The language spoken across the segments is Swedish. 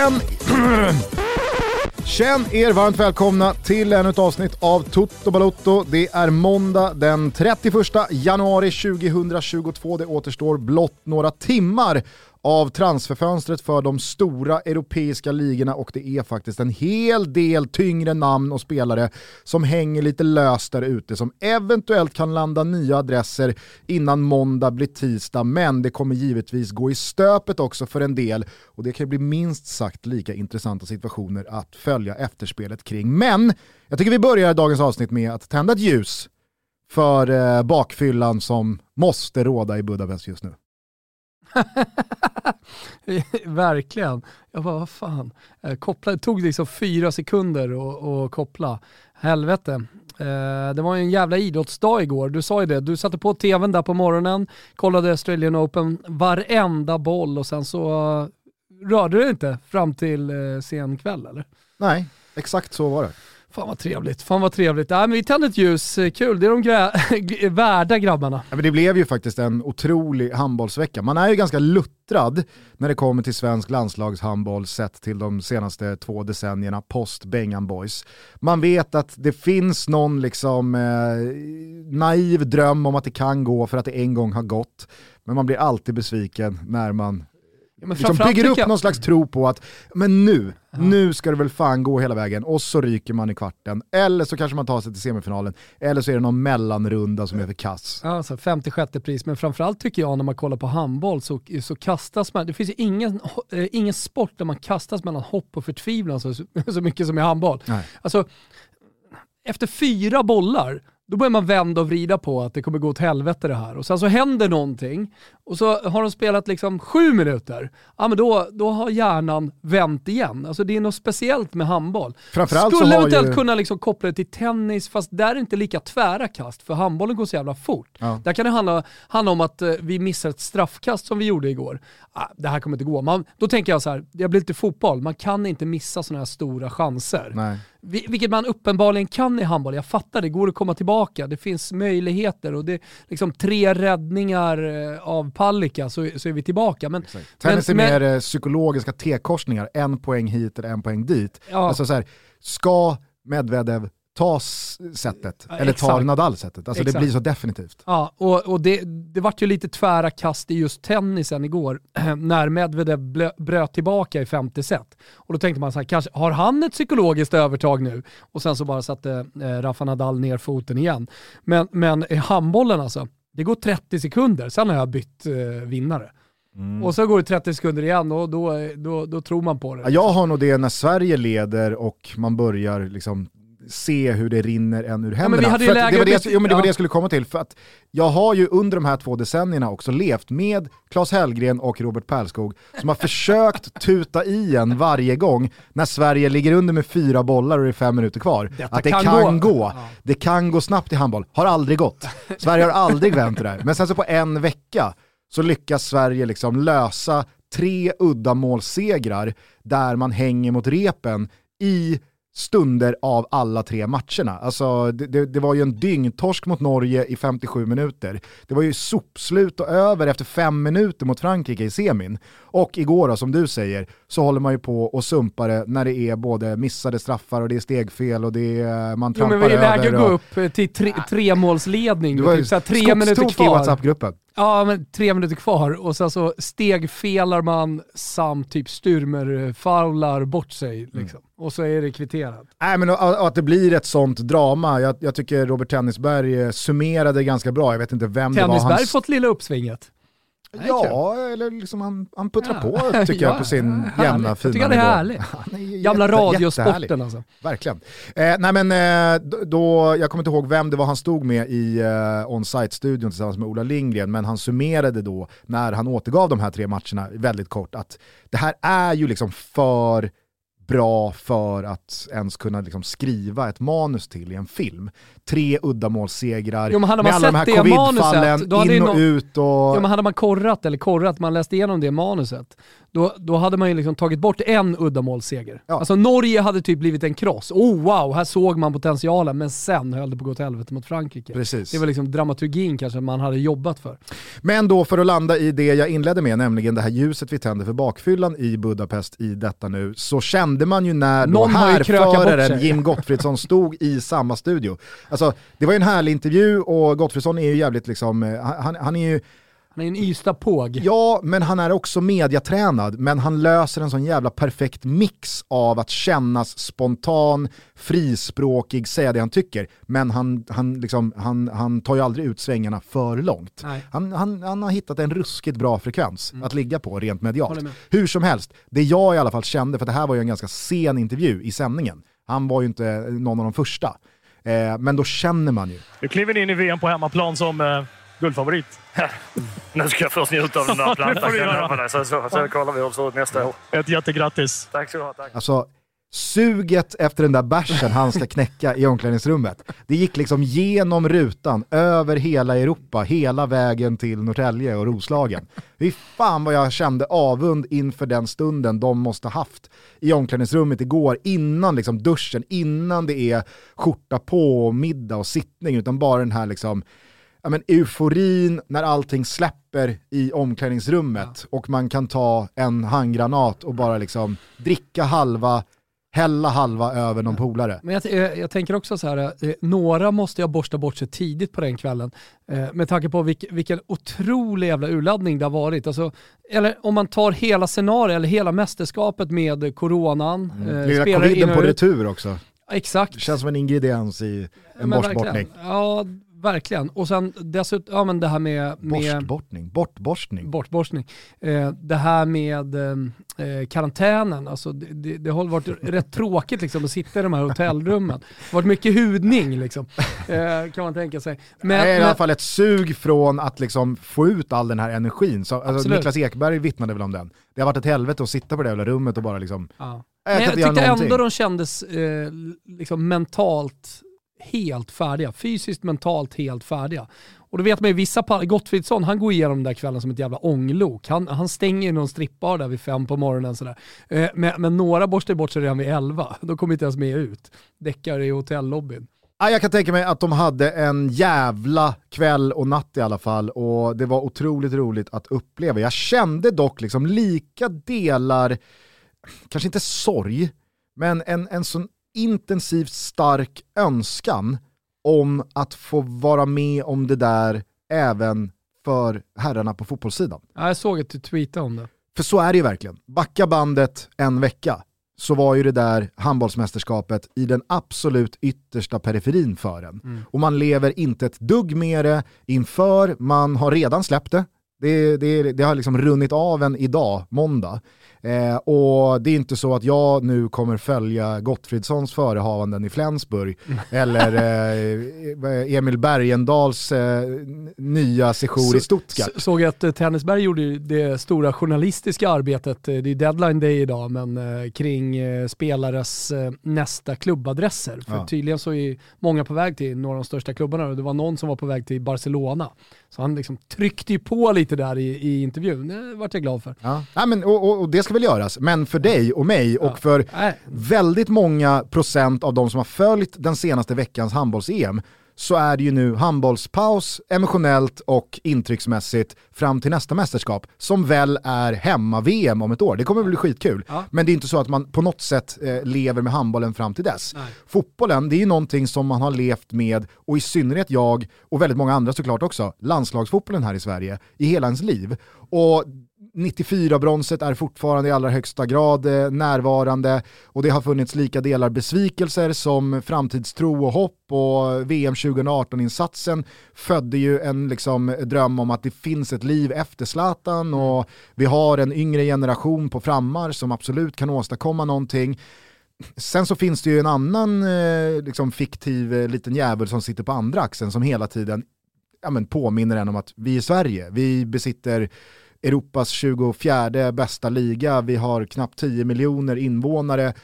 Känn... Känn er varmt välkomna till ännu ett avsnitt av Toto Balotto. Det är måndag den 31 januari 2022. Det återstår blott några timmar av transferfönstret för de stora europeiska ligorna och det är faktiskt en hel del tyngre namn och spelare som hänger lite löst där ute som eventuellt kan landa nya adresser innan måndag blir tisdag men det kommer givetvis gå i stöpet också för en del och det kan bli minst sagt lika intressanta situationer att följa efterspelet kring. Men jag tycker vi börjar dagens avsnitt med att tända ett ljus för eh, bakfyllan som måste råda i Budapest just nu. Verkligen. Jag bara, vad fan. Eh, Kopplade, det tog liksom fyra sekunder att koppla. Helvete. Eh, det var ju en jävla idrottsdag igår, du sa ju det. Du satte på tvn där på morgonen, kollade Australian Open, varenda boll och sen så eh, rörde du inte fram till sen kväll eller? Nej, exakt så var det. Fan vad trevligt, fan vad trevligt. Äh, men vi tände ett ljus, kul. Det är de grä- värda grabbarna. Ja, men det blev ju faktiskt en otrolig handbollsvecka. Man är ju ganska luttrad när det kommer till svensk landslagshandboll sett till de senaste två decennierna post Bengan Boys. Man vet att det finns någon liksom eh, naiv dröm om att det kan gå för att det en gång har gått. Men man blir alltid besviken när man Ja, liksom bygger upp någon slags tro på att men nu, ja. nu ska det väl fan gå hela vägen och så ryker man i kvarten. Eller så kanske man tar sig till semifinalen, eller så är det någon mellanrunda som är för kass. Ja, alltså 56 pris, men framförallt tycker jag när man kollar på handboll så, så kastas man, det finns ju ingen, äh, ingen sport där man kastas mellan hopp och förtvivlan så, så mycket som i handboll. Nej. Alltså, efter fyra bollar då börjar man vända och vrida på att det kommer gå åt helvete det här. Och sen så händer någonting och så har de spelat liksom sju minuter. Ja men då, då har hjärnan vänt igen. Alltså det är något speciellt med handboll. Framförallt Skulle eventuellt ju... kunna liksom koppla det till tennis, fast där är det inte lika tvära kast, för handbollen går så jävla fort. Ja. Där kan det handla, handla om att uh, vi missar ett straffkast som vi gjorde igår. Ah, det här kommer inte gå. Man, då tänker jag så här, jag blir lite fotboll, man kan inte missa sådana här stora chanser. Nej. Vilket man uppenbarligen kan i handboll. Jag fattar, det går att komma tillbaka. Det finns möjligheter och det är liksom tre räddningar eh, av Palicka så, så är vi tillbaka. Men, Tennis är men, mer psykologiska T-korsningar, en poäng hit eller en poäng dit. Ja. Alltså så här, ska Medvedev ta sättet Ja, eller tar exakt. Nadal sättet? Alltså det Exakt. blir så definitivt. Ja, och, och det, det vart ju lite tvära kast i just tennisen igår när Medvedev blö, bröt tillbaka i femte set. Och då tänkte man så här, kanske, har han ett psykologiskt övertag nu? Och sen så bara satte eh, Rafa Nadal ner foten igen. Men, men i handbollen alltså, det går 30 sekunder, sen har jag bytt eh, vinnare. Mm. Och så går det 30 sekunder igen och då, då, då tror man på det. Ja, jag har nog det när Sverige leder och man börjar liksom se hur det rinner en ur händerna. att det, var det, jag- jo, men det var ja. det jag skulle komma till. För att jag har ju under de här två decennierna också levt med Claes Hellgren och Robert Pärlskog som har försökt tuta i en varje gång när Sverige ligger under med fyra bollar och det är fem minuter kvar. Detta att det kan kan, gå. gå. Ja. Det kan gå snabbt i handboll. Har aldrig gått. Sverige har aldrig vänt det där. Men sen så på en vecka så lyckas Sverige liksom lösa tre uddamålssegrar där man hänger mot repen i stunder av alla tre matcherna. Alltså, det, det, det var ju en dyngtorsk mot Norge i 57 minuter. Det var ju sopslut och över efter fem minuter mot Frankrike i semin. Och igår då, som du säger, så håller man ju på och sumpar det när det är både missade straffar och det är stegfel och det är, man Jo, trampar men vi är läge över. att gå upp eh, till tre, tremålsledning. Du med var typ ju här tre minuter skogstokig i kvar. WhatsApp-gruppen. Ja, men tre minuter kvar och sen så stegfelar man samt typ styrmer-faular bort sig. Mm. Liksom. Och så är det kvitterat. Nej men och- och att det blir ett sånt drama, jag, jag tycker Robert Tennisberg summerade ganska bra, jag vet inte vem det var Tennisberg han... fått lilla uppsvinget. Ja, eller liksom han, han puttrar Ja. på tycker jag Ja, på sin härligt. jämna Jag fina tycker han är nivå. härlig. Han är ju Gamla jätte- radiosporten alltså. Verkligen. Eh, nej men eh, då- då, jag kommer inte ihåg vem det var han stod med i eh, on-site-studion tillsammans med Ola Lindgren, men han summerade då när han återgav de här tre matcherna väldigt kort att det här är ju liksom för bra för att ens kunna liksom skriva ett manus till i en film. Tre uddamålssegrar med alla de här covidfallen, in och ut och... Jo, men hade man korrat, eller korrat, man läste igenom det manuset, då, då hade man ju liksom tagit bort en uddamålsseger. Ja. Alltså Norge hade typ blivit en kross. Oh wow, här såg man potentialen, men sen höll det på att gå till helvete mot Frankrike. Precis. Det var liksom dramaturgin kanske man hade jobbat för. Men då för att landa i det jag inledde med, nämligen det här ljuset vi tänder för bakfyllan i Budapest i detta nu, så kände man ju när då härföraren Jim Gottfridsson stod i samma studio. Alltså, det var ju en härlig intervju och Gottfridsson är ju jävligt liksom, eh, han, han är ju han är en Ystad-påg. Ja, men han är också mediatränad. Men han löser en sån jävla perfekt mix av att kännas spontan, frispråkig, säga det han tycker. Men han, han, liksom, han, han tar ju aldrig ut svängarna för långt. Han, han, han har hittat en ruskigt bra frekvens mm. att ligga på rent medialt. Hur som helst, det jag i alla fall kände, för det här var ju en ganska sen intervju i sändningen. Han var ju inte någon av de första. Eh, men då känner man ju. Du kliver in i VM på hemmaplan som eh guldfavorit. nu ska jag först njuta av den där plantan. så, så, så kollar vi hur det ser ut nästa år. Ett jättegrattis. Tack så du ha. Tack. Alltså, suget efter den där bärsen han ska knäcka i omklädningsrummet, det gick liksom genom rutan, över hela Europa, hela vägen till Norrtälje och Roslagen. Fy fan vad jag kände avund inför den stunden de måste haft i omklädningsrummet igår, innan liksom duschen, innan det är skjorta på, middag och sittning, utan bara den här liksom ja, men, euforin när allting släpper i omklädningsrummet och man kan ta en handgranat och bara liksom dricka halva, hälla halva över någon polare. Men jag, jag, jag, tänker också så här, eh, några måste jag borsta bort sig tidigt på den kvällen. Eh, med tanke på vilk, vilken otrolig jävla urladdning det har varit. Alltså, eller om man tar hela scenariot, eller hela mästerskapet med coronan. Mm. Eh, coviden på retur också. Exakt. Det känns som en ingrediens i en borstbortning. Ja, verkligen. Och sen dessutom, ja men det här med... med Borstborstning, bortborstning. Bortborstning. Eh, det här med eh, karantänen, alltså det, det, det, har varit rätt tråkigt liksom att sitta i de här hotellrummen. Det har varit mycket hudning liksom, eh, kan man tänka sig. Men, det är i alla fall ett sug från att liksom få ut all den här energin. Så, alltså, Niklas Ekberg vittnade väl om den. Det har varit ett helvete att sitta på det jävla rummet och bara liksom... Ja. Men jag tyckte ändå de kändes eh, liksom mentalt helt färdiga. Fysiskt, mentalt helt färdiga. Och då vet man ju vissa, Gottfridsson han går igenom den där kvällen som ett jävla ånglok. Han, han stänger någon strippbar där vid fem på morgonen sådär. Eh, men, men, några borstar bort sig redan vid elva. De kommer inte ens med ut. Däckar i hotellobbyn. Jag kan tänka mig att de hade en jävla kväll och natt i alla fall och det var otroligt roligt att uppleva. Jag kände dock liksom lika delar, kanske inte sorg, men en, en sån intensivt stark önskan om att få vara med om det där även för herrarna på fotbollssidan. Ja, jag såg att du tweetade om det. För så är det ju verkligen. Backa bandet en vecka så var ju det där handbollsmästerskapet i den absolut yttersta periferin för en. Mm. Och man lever inte ett dugg med det inför, man har redan släppt det. Det, det, det har liksom runnit av en idag, måndag. Eh, och det är inte så att jag nu kommer följa Gottfridssons förehavanden i Flensburg eller eh, Emil Bergendals eh, nya sejour i Stuttgart. Såg att eh, Tennisberg gjorde det stora journalistiska arbetet, eh, det är deadline day idag, men eh, kring eh, spelares nästa klubbadresser. För ja. tydligen så är många på väg till några av de största klubbarna och det var någon som var på väg till Barcelona. Så han liksom tryckte ju på lite där i, i intervjun, det vart jag glad för. Ja. Ja, men, och, och, och det ska väl göras, men för dig och mig och för väldigt många procent av de som har följt den senaste veckans handbolls-EM så är det ju nu handbollspaus emotionellt och intrycksmässigt fram till nästa mästerskap som väl är hemma-VM om ett år. Det kommer bli skitkul. Ja. Men det är inte så att man på något sätt eh, lever med handbollen fram till dess. Nej. Fotbollen, det är ju någonting som man har levt med, och i synnerhet jag och väldigt många andra såklart också, landslagsfotbollen här i Sverige, i hela ens liv. Och 94-bronset är fortfarande i allra högsta grad eh, närvarande. Och det har funnits lika delar besvikelser som framtidstro och hopp. Och VM 2018-insatsen födde ju en liksom, dröm om att det finns ett liv efter Zlatan. Och vi har en yngre generation på frammar som absolut kan åstadkomma någonting. Sen så finns det ju en annan eh, liksom fiktiv eh, liten jävel som sitter på andra axeln som hela tiden ja, men påminner en om att vi är Sverige, vi besitter Europas 24 bästa liga, vi har knappt 10 miljoner invånare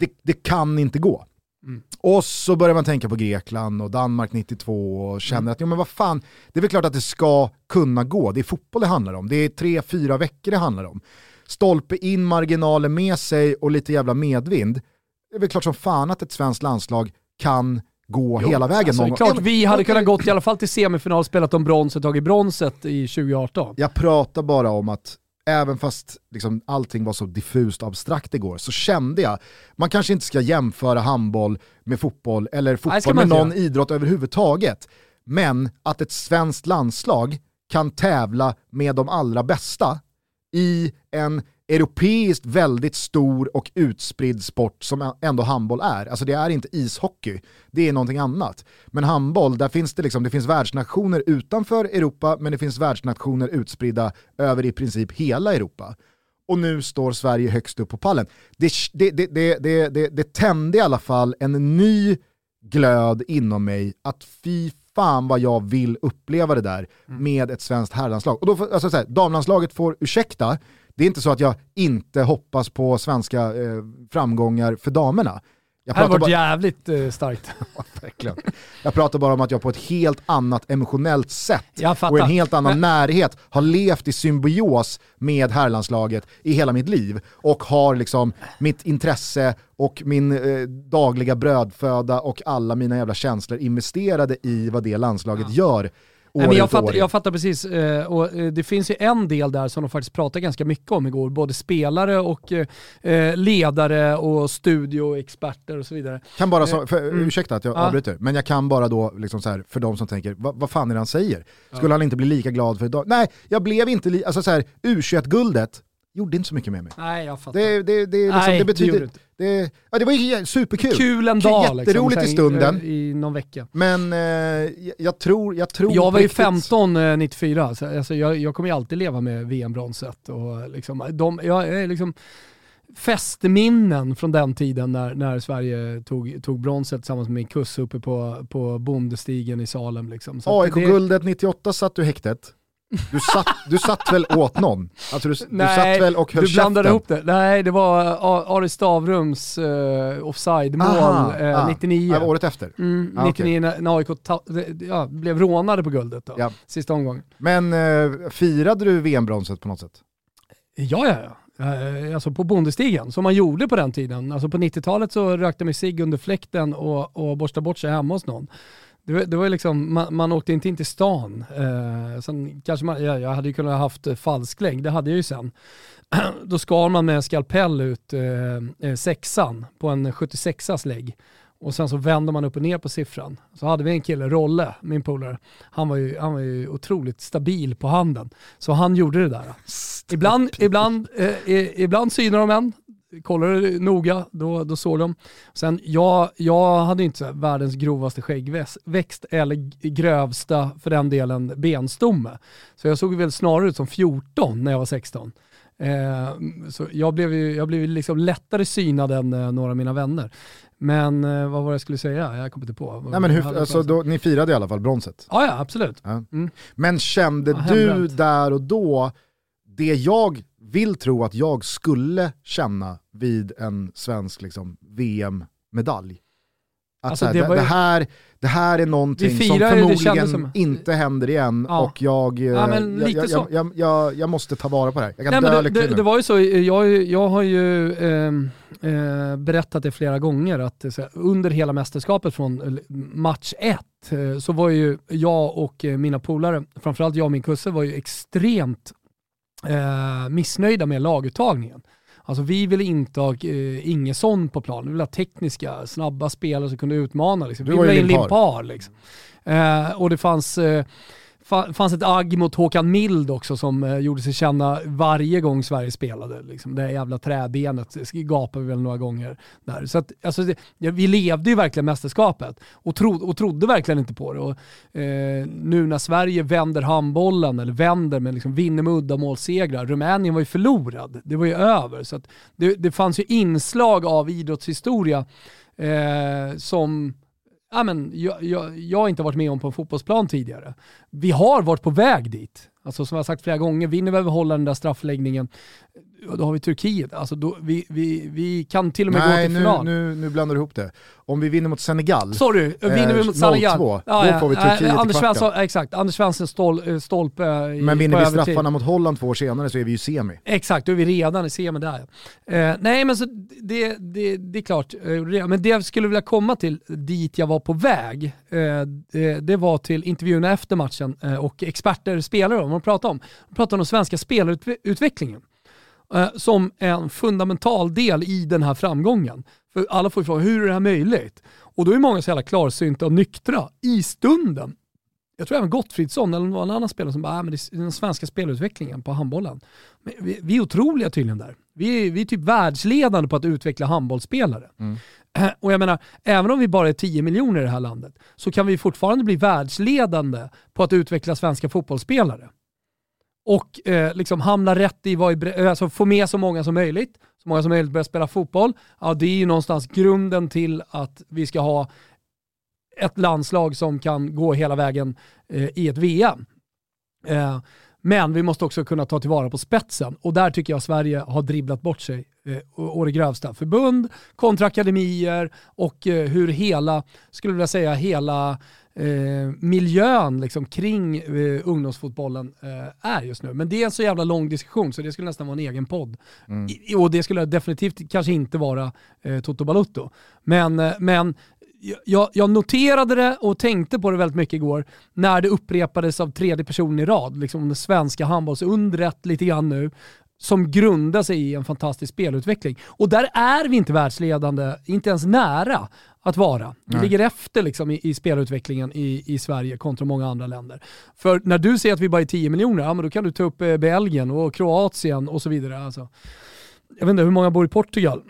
det, det kan inte gå. Mm. Och så börjar man tänka på Grekland och Danmark 92 och känner mm. att jo, men vad fan, det är väl klart att det ska kunna gå. Det är fotboll det handlar om. Det är tre, fyra veckor det handlar om. Stolpe in, marginaler med sig och lite jävla medvind. Det är väl klart som fan att ett svenskt landslag kan gå jo, hela vägen. Alltså, någon klart, vi hade kunnat gått i alla fall till semifinal, spelat om bronset, tagit bronset i 2018. Jag pratar bara om att även fast liksom allting var så diffust och abstrakt igår, så kände jag, man kanske inte ska jämföra handboll med fotboll eller fotboll Nej, med någon göra. idrott överhuvudtaget. Men att ett svenskt landslag kan tävla med de allra bästa i en europeiskt väldigt stor och utspridd sport som ändå handboll är. Alltså det är inte ishockey, det är någonting annat. Men handboll, där finns det liksom, det finns världsnationer utanför Europa, men det finns världsnationer utspridda över i princip hela Europa. Och nu står Sverige högst upp på pallen. Det, det, det, det, det, det, det tände i alla fall en ny glöd inom mig att fy fan vad jag vill uppleva det där mm. med ett svenskt herrlandslag. Och då, alltså, så här, damlandslaget får ursäkta, det är inte så att jag inte hoppas på svenska eh, framgångar för damerna. Jag det hade varit bara... jävligt eh, starkt. verkligen. Jag pratar bara om att jag på ett helt annat emotionellt sätt och en helt annan Men... närhet har levt i symbios med herrlandslaget i hela mitt liv och har liksom mitt intresse och min eh, dagliga brödföda och alla mina jävla känslor investerade i vad det landslaget ja. gör Nej, men jag, fattar, jag fattar precis, eh, och eh, det finns ju en del där som de faktiskt pratade ganska mycket om igår, både spelare och eh, ledare och studioexperter och så vidare. Kan bara, så, för, mm. ursäkta att jag ja. avbryter, men jag kan bara då, liksom så här, för de som tänker, vad, fan är det han säger? Skulle ja. han inte bli lika glad för idag? Nej, jag blev inte, li- alltså så här, U21-guldet gjorde inte så mycket med mig. Nej, jag fattar. Det, det, det, liksom, Nej, det betyder... Det, det, ja, det var ju superkul. Kul en dag. Jätteroligt liksom, i stunden. I någon vecka. Men eh, jag tror... Jag, tror jag var ju 15 eh, 94, så, alltså, jag, jag kommer ju alltid leva med VM-bronset. Och, liksom, de, jag, liksom, festminnen från den tiden när, när Sverige tog, tog bronset tillsammans med min kuss uppe på, på Bondestigen i Salem. Liksom. AIK-guldet 98 satt du häktet. Du satt, du satt väl åt någon? Alltså du, Nej, du satt väl och höll du blandade ihop det. Nej, det var Ari Stavrums uh, offside-mål uh, 99. Ah, året efter? Mm, ah, 99 okay. när, när AIK ja, blev rånade på guldet då, ja. sista omgången. Men uh, firade du VM-bronset på något sätt? Ja, ja, ja. Alltså på bondestigen, som man gjorde på den tiden. Alltså på 90-talet så rökte man sig under fläkten och, och borstade bort sig hemma hos någon. Det var, det var liksom, man, man åkte inte in till stan. Eh, sen kanske man, ja, jag hade ju kunnat haft falsklägg, det hade jag ju sen. Då skar man med skalpell ut eh, eh sexan på en 76as lägg. Och sen så vände man upp och ner på siffran. Så hade vi en kille, Rolle, min polare. Han var ju, han var ju otroligt stabil på handen. Så han gjorde det där. Ibland, ibland, eh, ibland synar de en, kollade noga, då, då såg de. Sen, jag, jag hade inte världens grovaste skäggväxt eller grövsta, för den delen, benstomme. Så jag såg väl snarare ut som 14 när jag var 16. Eh, så jag blev ju jag blev liksom lättare synad än eh, några av mina vänner. Men eh, vad var det jag skulle säga? Jag kommer inte på. Nej, men hur, alltså, då, ni firade i alla fall bronset? Ja, ja absolut. Ja. Mm. Men kände ja, du där och då det jag vill tro att jag skulle känna vid en svensk liksom, VM-medalj. Att alltså, här, det, det, här, det här är någonting som förmodligen som... inte händer igen ja. och jag, ja, jag, jag, jag, jag, måste ta vara på det här. Jag kan Nej, dö det, det, var ju så, jag, jag har ju eh, eh, berättat det flera gånger att här, under hela mästerskapet från match ett eh, så var ju jag och eh, mina polare, framförallt jag och min kusse, var ju extremt eh, missnöjda med laguttagningen. Alltså vi ville inte ha eh, Ingesson på plan, vi ville ha tekniska, snabba spelare som kunde utmana. Liksom. Vi ville ha in Limpar. Liksom. Eh, och det fanns eh, fanns ett agg mot Håkan Mild också som eh, gjorde sig känna varje gång Sverige spelade. Liksom. Det jävla träbenet gapade väl några gånger där. Så att, alltså, det, ja, vi levde ju verkligen mästerskapet och, tro, och trodde verkligen inte på det. Och, eh, nu när Sverige vänder handbollen, eller vänder men liksom vinner med uddamålssegrar. Rumänien var ju förlorad, det var ju över. Så att det, det fanns ju inslag av idrottshistoria eh, som ja, men, jag, jag, jag har inte varit med om på en fotbollsplan tidigare. Vi har varit på väg dit. Alltså som jag sagt flera gånger, vinner vi över Holland den där straffläggningen, då har vi Turkiet. Alltså då, vi, vi, vi kan till och med Nej, gå till final. Nu, nu, nu blandar du ihop det. Om vi vinner mot Senegal, Sorry, vinner vi mot Senegal. 0-2, då får vi Turkiet äh, Anders i. Svensson, Exakt, Anders Svensson stol, eh, stolpe Men vinner vi straffarna mot Holland två år senare så är vi ju semi. Exakt, då är vi redan i semi där. Eh, nej men så det, det, det är klart, eh, men det jag skulle vilja komma till dit jag var på väg, eh, det, det var till intervjuerna efter matchen eh, och experter, spelare, de pratade om. De pratade om den svenska spelarutvecklingen eh, som en fundamental del i den här framgången. För alla får ju fråga, hur är det här möjligt? Och då är många så jävla klarsynta och nyktra i stunden. Jag tror även Gottfridsson eller någon annan spelare som bara, ah, men det är den svenska spelutvecklingen på handbollen. Men vi, vi är otroliga tydligen där. Vi är, vi är typ världsledande på att utveckla handbollsspelare. Och jag menar, även om vi bara är 10 miljoner i det här landet så kan vi fortfarande bli världsledande på att utveckla svenska fotbollsspelare. Och eh, liksom hamna rätt i vad, i alltså få med så många som möjligt, så många som möjligt börjar spela fotboll. Ja, det är ju någonstans grunden till att vi ska ha ett landslag som kan gå hela vägen eh, i ett VM. Eh, men vi måste också kunna ta tillvara på spetsen och där tycker jag Sverige har dribblat bort sig eh, å å det grövsta. Förbund, kontra akademier och eh, hur hela, skulle jag vilja säga, hela eh, miljön liksom, kring eh, ungdomsfotbollen eh, är just nu. Men det är en så jävla lång diskussion så det skulle nästan vara en egen podd. I, och det skulle definitivt kanske inte vara eh, Toto Balutto. Men, eh, men jag, jag noterade det och tänkte på det väldigt mycket igår när det upprepades av tredje personen i rad, liksom det svenska handbollsundret lite grann nu, som grundar sig i en fantastisk spelutveckling. Och där är vi inte världsledande, inte ens nära att vara. Vi Nej. ligger efter liksom i, i spelutvecklingen i, i Sverige kontra många andra länder. För när du säger att vi bara är 10 miljoner, ja men då kan du ta upp eh, Belgien och Kroatien och så vidare. Alltså jag vet inte hur många bor i Portugal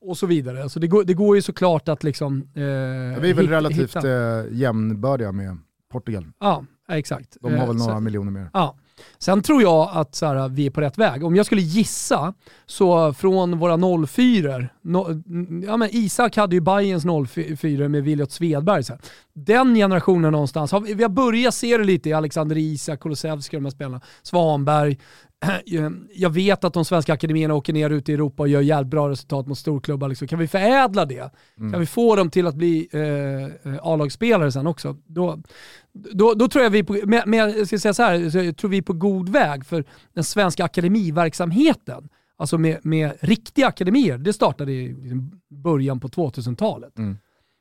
och så vidare. Alltså det, går, det går ju såklart att liksom... Eh, Vi är väl hit- relativt hitta- eh, jämnbördiga med Portugal. Ja, exakt. De har Eh, väl några så- miljoner mer. Ja. Sen tror jag att så här, vi är på rätt väg. Om jag skulle gissa, så från våra 04 no, ja men Isak hade ju Bayerns 04 med Williot Svedberg. Så här. Den generationen någonstans, har vi, vi har börjat se det lite i Alexander Isak, Kulusevski, de här spelarna, Svanberg. Jag vet att de svenska akademierna åker ner ute i Europa och gör jävligt bra resultat mot storklubbar. Liksom. Kan vi förädla det? Kan vi få dem till att bli eh, eh, A-lagsspelare sen också? Då, då, då tror jag vi på, men, jag ska säga så här, så jag tror vi är på god väg för den svenska akademiverksamheten, alltså med, med riktiga akademier, det startade i början på 2000-talet. Mm.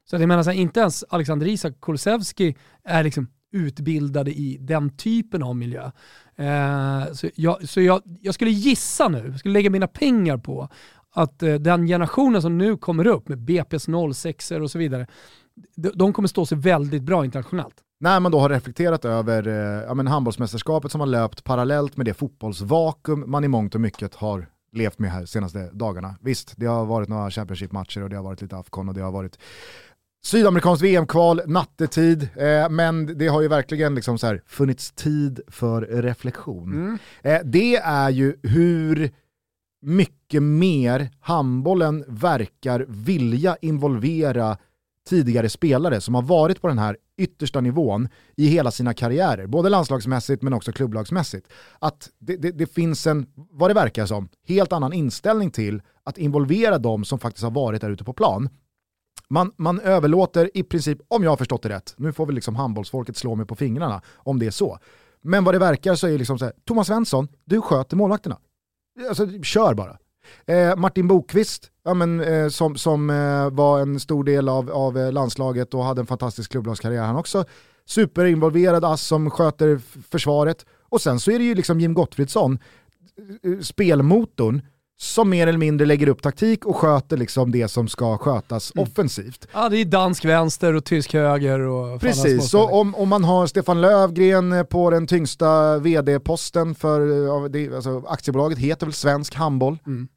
Så jag menar, så här, inte ens Alexander Isak Kulusevski är liksom utbildade i den typen av miljö. Eh, så jag, så jag, jag skulle gissa nu, jag skulle lägga mina pengar på att eh, den generationen som nu kommer upp med BP's 06 och så vidare, de, de kommer stå sig väldigt bra internationellt. När man då har reflekterat över eh, ja, men handbollsmästerskapet som har löpt parallellt med det fotbollsvakuum man i mångt och mycket har levt med här senaste dagarna. Visst, det har varit några Championship-matcher och det har varit lite Afcon och det har varit Sydamerikanskt VM-kval, nattetid, eh, men det har ju verkligen liksom så här funnits tid för reflektion. Eh, det är ju hur mycket mer handbollen verkar vilja involvera tidigare spelare som har varit på den här yttersta nivån i hela sina karriärer, både landslagsmässigt men också klubblagsmässigt. Att det, det, det finns en, vad det verkar som, helt annan inställning till att involvera de som faktiskt har varit där ute på plan. Man, man överlåter i princip, om jag har förstått det rätt, nu får väl liksom handbollsfolket slå mig på fingrarna om det är så. Men vad det verkar så är det liksom så här, Thomas Svensson, du sköter målvakterna. Alltså, kör bara. Eh, Martin Bokvist, ja, men, eh, som, som eh, var en stor del av, av eh, landslaget och hade en fantastisk klubblagskarriär han också. Superinvolverad ass som sköter försvaret. Och sen så är det ju liksom Jim Gottfridsson, eh, eh, spelmotorn, som mer eller mindre lägger upp taktik och sköter liksom det som ska skötas offensivt. Ja, det är dansk vänster och tysk höger och Precis, så om, om man har Stefan Lövgren på den tyngsta vd-posten för, eh, det, alltså, aktiebolaget heter väl Svensk Handboll. Mm.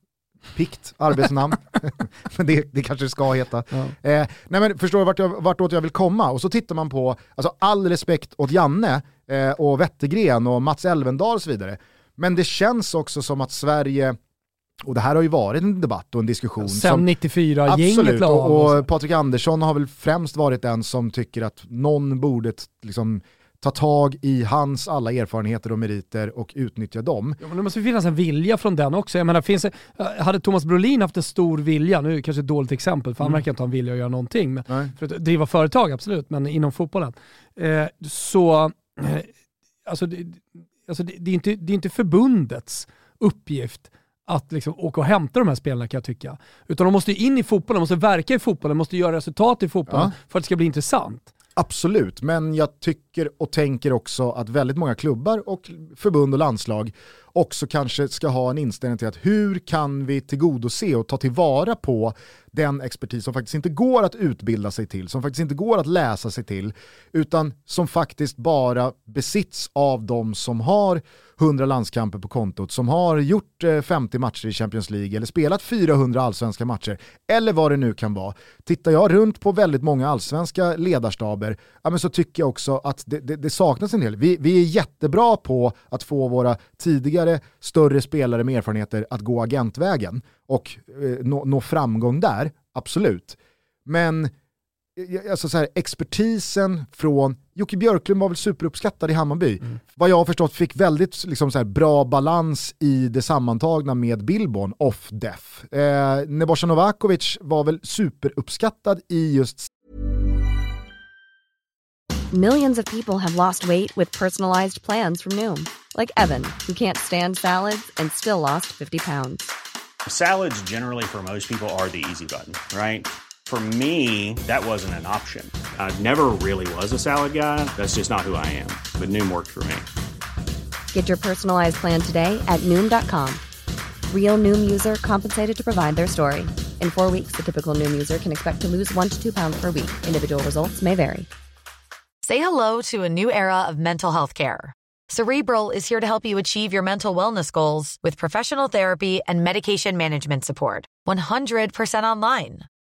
Pikt arbetsnamn, men det, det kanske det ska heta. Ja. Eh, nej men förstår du vart jag, vartåt jag vill komma? Och så tittar man på, alltså all respekt åt Janne eh, och Wettergren och Mats Elvendal och så vidare. Men det känns också som att Sverige, och det här har ju varit en debatt och en diskussion Sen som 94, gänget Absolut, la av. och, och Patrik Andersson har väl främst varit den som tycker att någon borde liksom, ta tag i hans alla erfarenheter och meriter och utnyttja dem. Ja, men det måste finnas en vilja från den också. Jag menar, finns det, hade Thomas Brolin haft en stor vilja, nu är det kanske ett dåligt exempel för han mm. verkar inte ha en vilja att göra någonting, men, för att driva företag absolut, men inom fotbollen. Eh, så, eh, alltså, det, alltså det, det, är inte, det är inte förbundets uppgift att liksom åka och hämta de här spelarna kan jag tycka. Utan de måste in i fotbollen, de måste verka i fotbollen, de måste göra resultat i fotbollen ja. för att det ska bli intressant. Absolut, men jag tycker och tänker också att väldigt många klubbar och förbund och landslag också kanske ska ha en inställning till att hur kan vi tillgodose och ta tillvara på den expertis som faktiskt inte går att utbilda sig till, som faktiskt inte går att läsa sig till, utan som faktiskt bara besitts av de som har 100 landskamper på kontot, som har gjort eh, 50 matcher i Champions League eller spelat 400 allsvenska matcher, eller vad det nu kan vara. Tittar jag runt på väldigt många allsvenska ledarstaber, ja, men så tycker jag också att det, det, det saknas en del. Vi, vi är jättebra på att få våra tidigare större spelare med erfarenheter att gå agentvägen och eh, nå, nå, framgång där, absolut. Men alltså så här, expertisen från, Jocke Björklund var väl superuppskattad i Hammarby. Mm. Vad jag har förstått fick väldigt liksom, så här, bra balans i det sammantagna med Billborn off-def. Eh, Nebojsa Novakovic var väl superuppskattad i just Millions of people have lost weight with personalized plans from Noom. Like Evan, who can't stand salads and still lost 50 pounds. Salads generally for most people are the easy button, right? For me, that wasn't an option. I never really was a salad guy. That's just not who I am. But Noom worked for me. Get your personalized plan today at Noom.com. Real Noom user compensated to provide their story. In four weeks, the typical Noom user can expect to lose one to two pounds per week. Individual results may vary. Say hello to a new era of mental health care. Cerebral is here to help you achieve your mental wellness goals with professional therapy and medication management support. 100% online.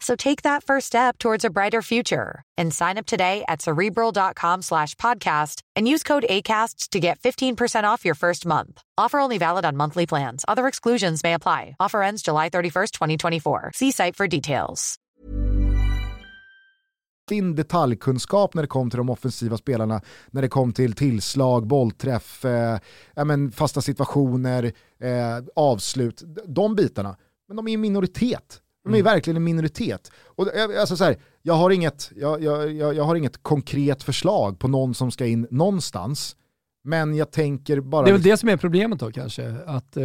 So take that first step towards a brighter future and sign up today at cerebral.com slash podcast and use code ACasts to get 15% off your first month. Offer only valid on monthly plans. Other exclusions may apply. Offer ends July 31st, 2024. See site for details. din detaljkunskap när det kom till de offensiva spelarna, när det kom till tillslag, bollträff, eh, ja, men fasta situationer, eh, avslut, de bitarna. Men de är i minoritet. De är mm. verkligen en minoritet. Och, alltså så här, jag, har inget, jag, jag, jag, har inget konkret förslag på någon som ska in någonstans. Men jag tänker bara... Det är väl det som är problemet då kanske. Att, eh,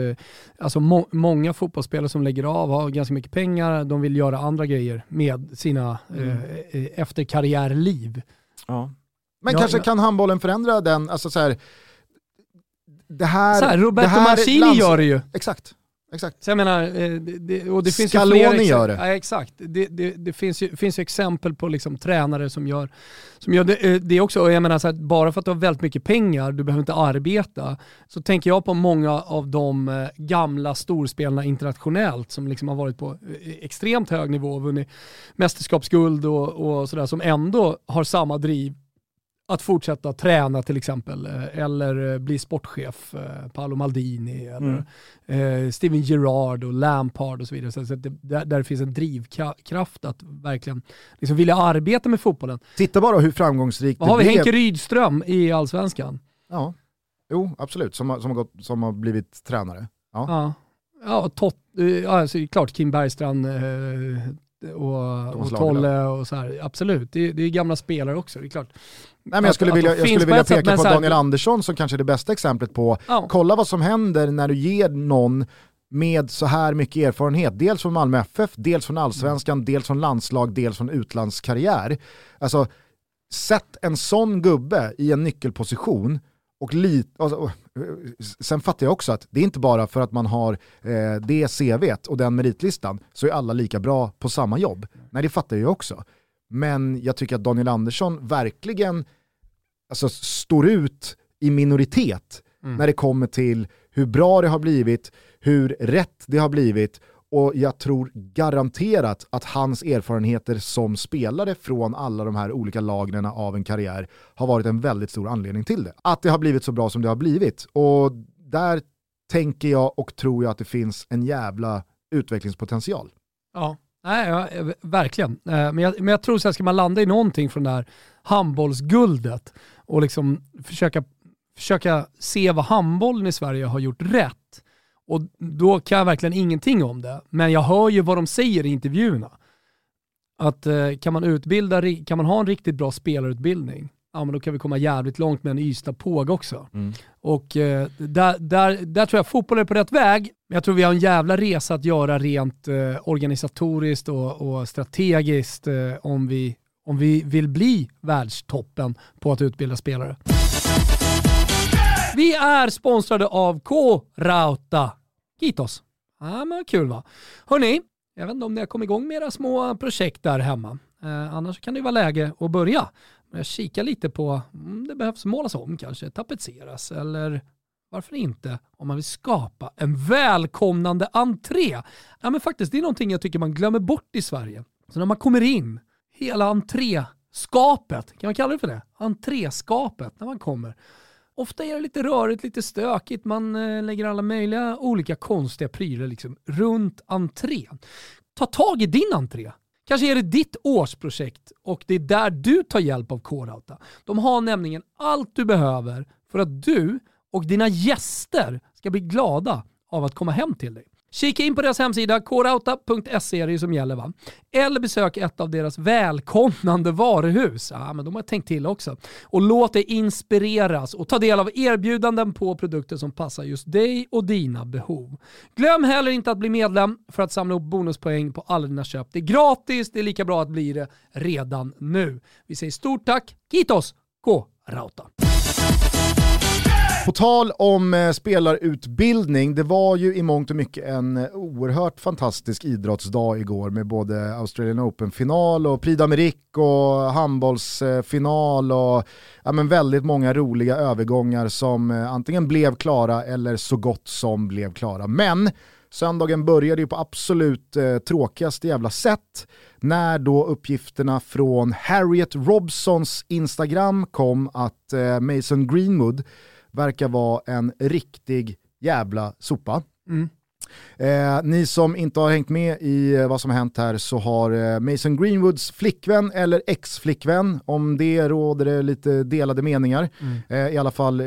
alltså må många fotbollsspelare som lägger av har ganska mycket pengar, de vill göra andra grejer med sina mm. eh, eh efter karriärliv. Ja. Men ja, kanske ja. kan handbollen förändra den, alltså så här, det här... Så här Roberto det här Mancini gör det ju. Exakt. Exakt. Så jag menar, eh, det, och det finns Scaloni ju fler gör det. Ja, exakt. Det, det, det, finns, ju, finns ju exempel på liksom tränare som gör, som gör det, eh, det också. Och jag menar, så här, bara för att du har väldigt mycket pengar, du behöver inte arbeta, så tänker jag på många av de eh, gamla storspelarna internationellt som liksom har varit på extremt hög nivå och vunnit mästerskapsguld och, och sådär, som ändå har samma driv att fortsätta träna till exempel, eh, eller eh, bli sportchef, eh, Paolo Maldini, eller mm. Steven Gerrard och Lampard och så vidare. Så det, där, där finns en drivkraft att verkligen liksom vilja arbeta med fotbollen. Titta bara hur framgångsrikt det har vi Henke Rydström i Allsvenskan. Ja, jo absolut, som, som, har, gått, som har blivit tränare. Ja. Ja, ja, tot, alltså, klart Kim Bergstrand och, och Tolle och så här. Absolut, det, det är gamla spelare också, det är klart. Nej, men jag skulle vilja, jag skulle vilja peka på Daniel Andersson som kanske är det bästa exemplet på, ja. kolla vad som händer när du ger någon med så här mycket erfarenhet, dels från Malmö FF, dels från allsvenskan, mm. dels från landslag, dels från utlandskarriär. Alltså, sätt en sån gubbe i en nyckelposition och lite, alltså, sen fattar jag också att det är inte bara för att man har eh, det CVt och den meritlistan så är alla lika bra på samma jobb. Nej det fattar jag också. Men jag tycker att Daniel Andersson verkligen alltså, står ut i minoritet mm. när det kommer till hur bra det har blivit, hur rätt det har blivit och jag tror garanterat att hans erfarenheter som spelare från alla de här olika lagren av en karriär har varit en väldigt stor anledning till det. Att det har blivit så bra som det har blivit. Och där tänker jag och tror jag att det finns en jävla utvecklingspotential. Ja, Nej, ja, eh, verkligen. Eh, men jag, men jag tror att ska man landa i någonting från det här handbollsguldet och liksom försöka, försöka se vad handbollen i Sverige har gjort rätt. Och då kan jag verkligen ingenting om det, men jag hör ju vad de säger i intervjuerna. Att eh, kan man utbilda, kan man ha en riktigt bra spelarutbildning, ja men då kan vi komma jävligt långt med en Ystad Påg också. Mm. Och eh, där, där, där tror jag fotboll är på rätt väg, men jag tror vi har en jävla resa att göra rent eh, organisatoriskt och, och strategiskt eh, om, vi, om vi vill bli världstoppen på att utbilda spelare. Vi är sponsrade av K-Rauta. Kitos. Ja, men kul va? Hörni, jag vet inte om ni har kommit igång med era små projekt där hemma. Eh, annars kan det vara läge att börja. Eh, jag kikar lite på, mm, det behövs målas om kanske, tapetseras eller varför inte om man vill skapa en välkomnande entré. Ja men faktiskt, det är någonting jag tycker man glömmer bort i Sverige. Så när man kommer in, hela entréskapet, kan man kalla det för det? Entréskapet när man kommer. Ofta är det lite rörigt, lite stökigt, man eh, lägger alla möjliga olika konstiga prylar liksom runt entrén. Ta tag i din entré. Kanske är det ditt årsprojekt och det är där du tar hjälp av K-Rauta. De har nämligen allt du behöver för att du och dina gäster ska bli glada av att komma hem till dig. Kika in på deras hemsida, korauta.se är det som gäller va? Eller besök ett av deras välkomnande varuhus. Ja, men de har tänkt till också. Och låt dig inspireras och ta del av erbjudanden på produkter som passar just dig och dina behov. Glöm heller inte att bli medlem för att samla upp bonuspoäng på alla dina köp. Det är gratis, det är lika bra att bli det redan nu. Vi säger stort tack, Kitos, K-Rauta. På tal om eh, spelarutbildning, det var ju i mångt och mycket en eh, oerhört fantastisk idrottsdag igår med både Australian Open-final och Prix d'Amérique och handbollsfinal eh, och ja, men väldigt många roliga övergångar som antingen blev klara eller så gott som blev klara. Men Söndagen började ju på absolut eh, tråkigaste jävla sätt när då uppgifterna från Harriet Robsons Instagram kom att eh, Mason Greenwood verkar vara en riktig jävla sopa. Mm. Eh, ni som inte har hängt med i eh, vad som har hänt här så har eh, Mason Greenwoods flickvän eller ex-flickvän, om det råder det lite delade meningar, mm. eh, i alla fall eh,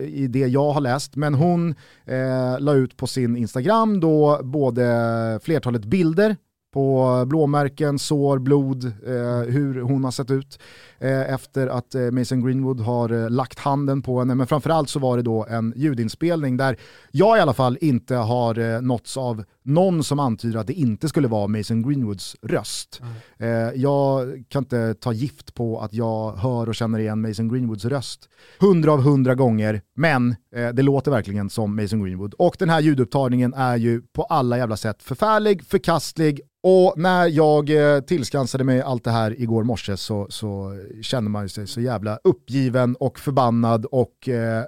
i det jag har läst. Men hon eh, la ut på sin Instagram då både flertalet bilder på blåmärken, sår, blod, eh, hur hon har sett ut eh, efter att eh, Mason Greenwood har eh, lagt handen på henne. Men framförallt så var det då en ljudinspelning där jag i alla fall inte har eh, nåtts av någon som antyder att det inte skulle vara Mason Greenwoods röst. Mm. jag kan inte ta gift på att jag hör och känner igen Mason Greenwoods röst hundra av hundra gånger, men det låter verkligen som Mason Greenwood. Och den här ljudupptagningen är ju på alla jävla sätt förfärlig, förkastlig och när jag eh, tillskansade mig allt det här igår morse så, så känner man sig så jävla uppgiven och förbannad och eh,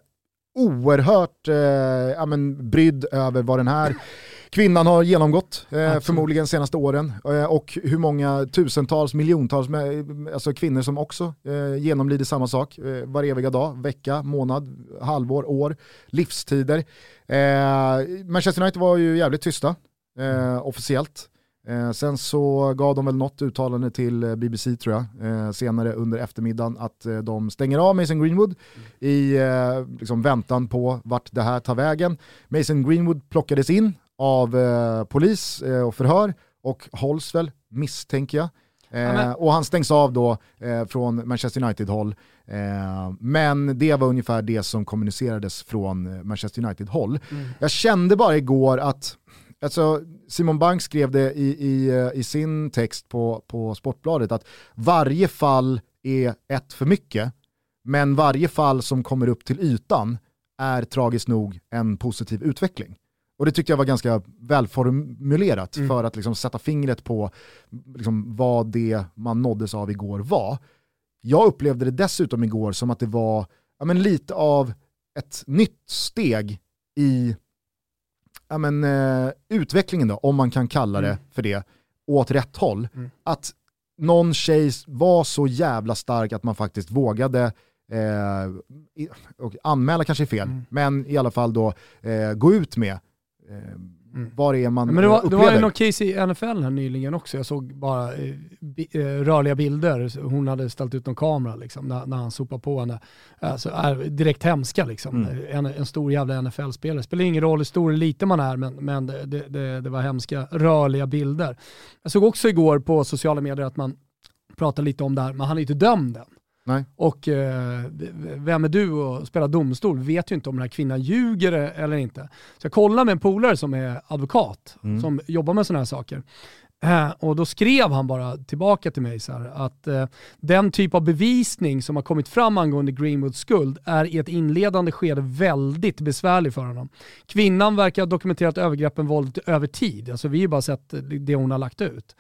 oerhört eh, ja, men, brydd över vad den här kvinnan har genomgått, eh, förmodligen senaste åren. Eh, och hur många tusentals, miljontals med, alltså kvinnor som också eh, genomlider samma sak eh, var eviga dag, vecka, månad, halvår, år, livstider. Eh, Manchester United var ju jävligt tysta, eh, officiellt. Eh, sen så gav de väl något uttalande till BBC tror jag, senare under eftermiddagen att de stänger av Mason Greenwood i liksom väntan på vart det här tar vägen. Mason Greenwood plockades in av eh, polis och förhör och hålls väl, misstänker jag. Eh, och han stängs av då eh, från Manchester United-håll. Eh, men det var ungefär det som kommunicerades från Manchester United-håll. Mm. Jag kände bara igår att alltså, Simon Bank skrev det i, i, i sin text på, på Sportbladet att varje fall är ett för mycket, men varje fall som kommer upp till ytan är tragiskt nog en positiv utveckling. Och det tyckte jag var ganska välformulerat mm. för att liksom sätta fingret på liksom vad det man nåddes av igår var. Jag upplevde det dessutom igår som att det var ja, men lite av ett nytt steg i ja, men, eh, utvecklingen, då, om man kan kalla det mm. för det, åt rätt håll. Mm. Att någon tjej var så jävla stark att man faktiskt vågade eh, anmäla kanske är fel, mm. men i alla fall då eh, gå ut med Mm. Var är man Men det var, det var ju något case i NFL här nyligen också. Jag såg bara eh, eh, rörliga bilder. Hon hade ställt ut någon kamera liksom, när, när han sopade på henne. Alltså, är direkt hemska liksom. Mm. En, en, stor jävla NFL-spelare. Spelar ingen roll hur stor eller liten man är, men, men det, det, det, var hemska rörliga bilder. Jag såg också igår på sociala medier att man pratade lite om det här, men han är inte dömd än. Nej. Och eh, vem är du och spelar domstol? Vet ju inte om den här kvinnan ljuger eller inte. Så jag kollade med en polare som är advokat, mm. som jobbar med sådana här saker. Eh, och då skrev han bara tillbaka till mig så här, att eh, den typ av bevisning som har kommit fram angående Greenwoods skuld är i ett inledande skede väldigt besvärlig för honom. Kvinnan verkar ha dokumenterat övergreppen våldet över tid. Alltså vi har bara sett det hon har lagt ut.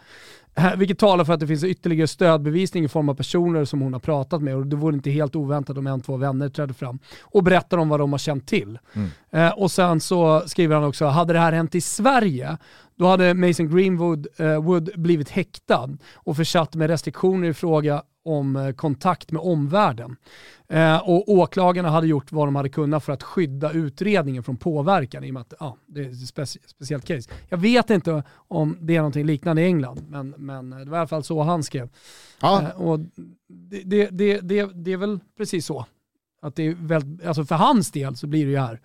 Vilket talar för att det finns ytterligare stödbevisning i form av personer som hon har pratat med och det vore inte helt oväntat om en, två vänner trädde fram och berättar om vad de har känt till. Mm. Eh, och sen så skriver han också, hade det här hänt i Sverige, då hade Mason Greenwood eh, Wood blivit häktad och försatt med restriktioner i fråga om eh, kontakt med omvärlden. Eh, och åklagarna hade gjort vad de hade kunnat för att skydda utredningen från påverkan i och med att ja, det är ett speci speciellt case. Jag vet inte om det är någonting liknande i England, men, men det var i alla fall så han skrev. Ja. Eh, och det, det, det, det, det är väl precis så. Att det är väldigt, alltså för hans del så blir det ju här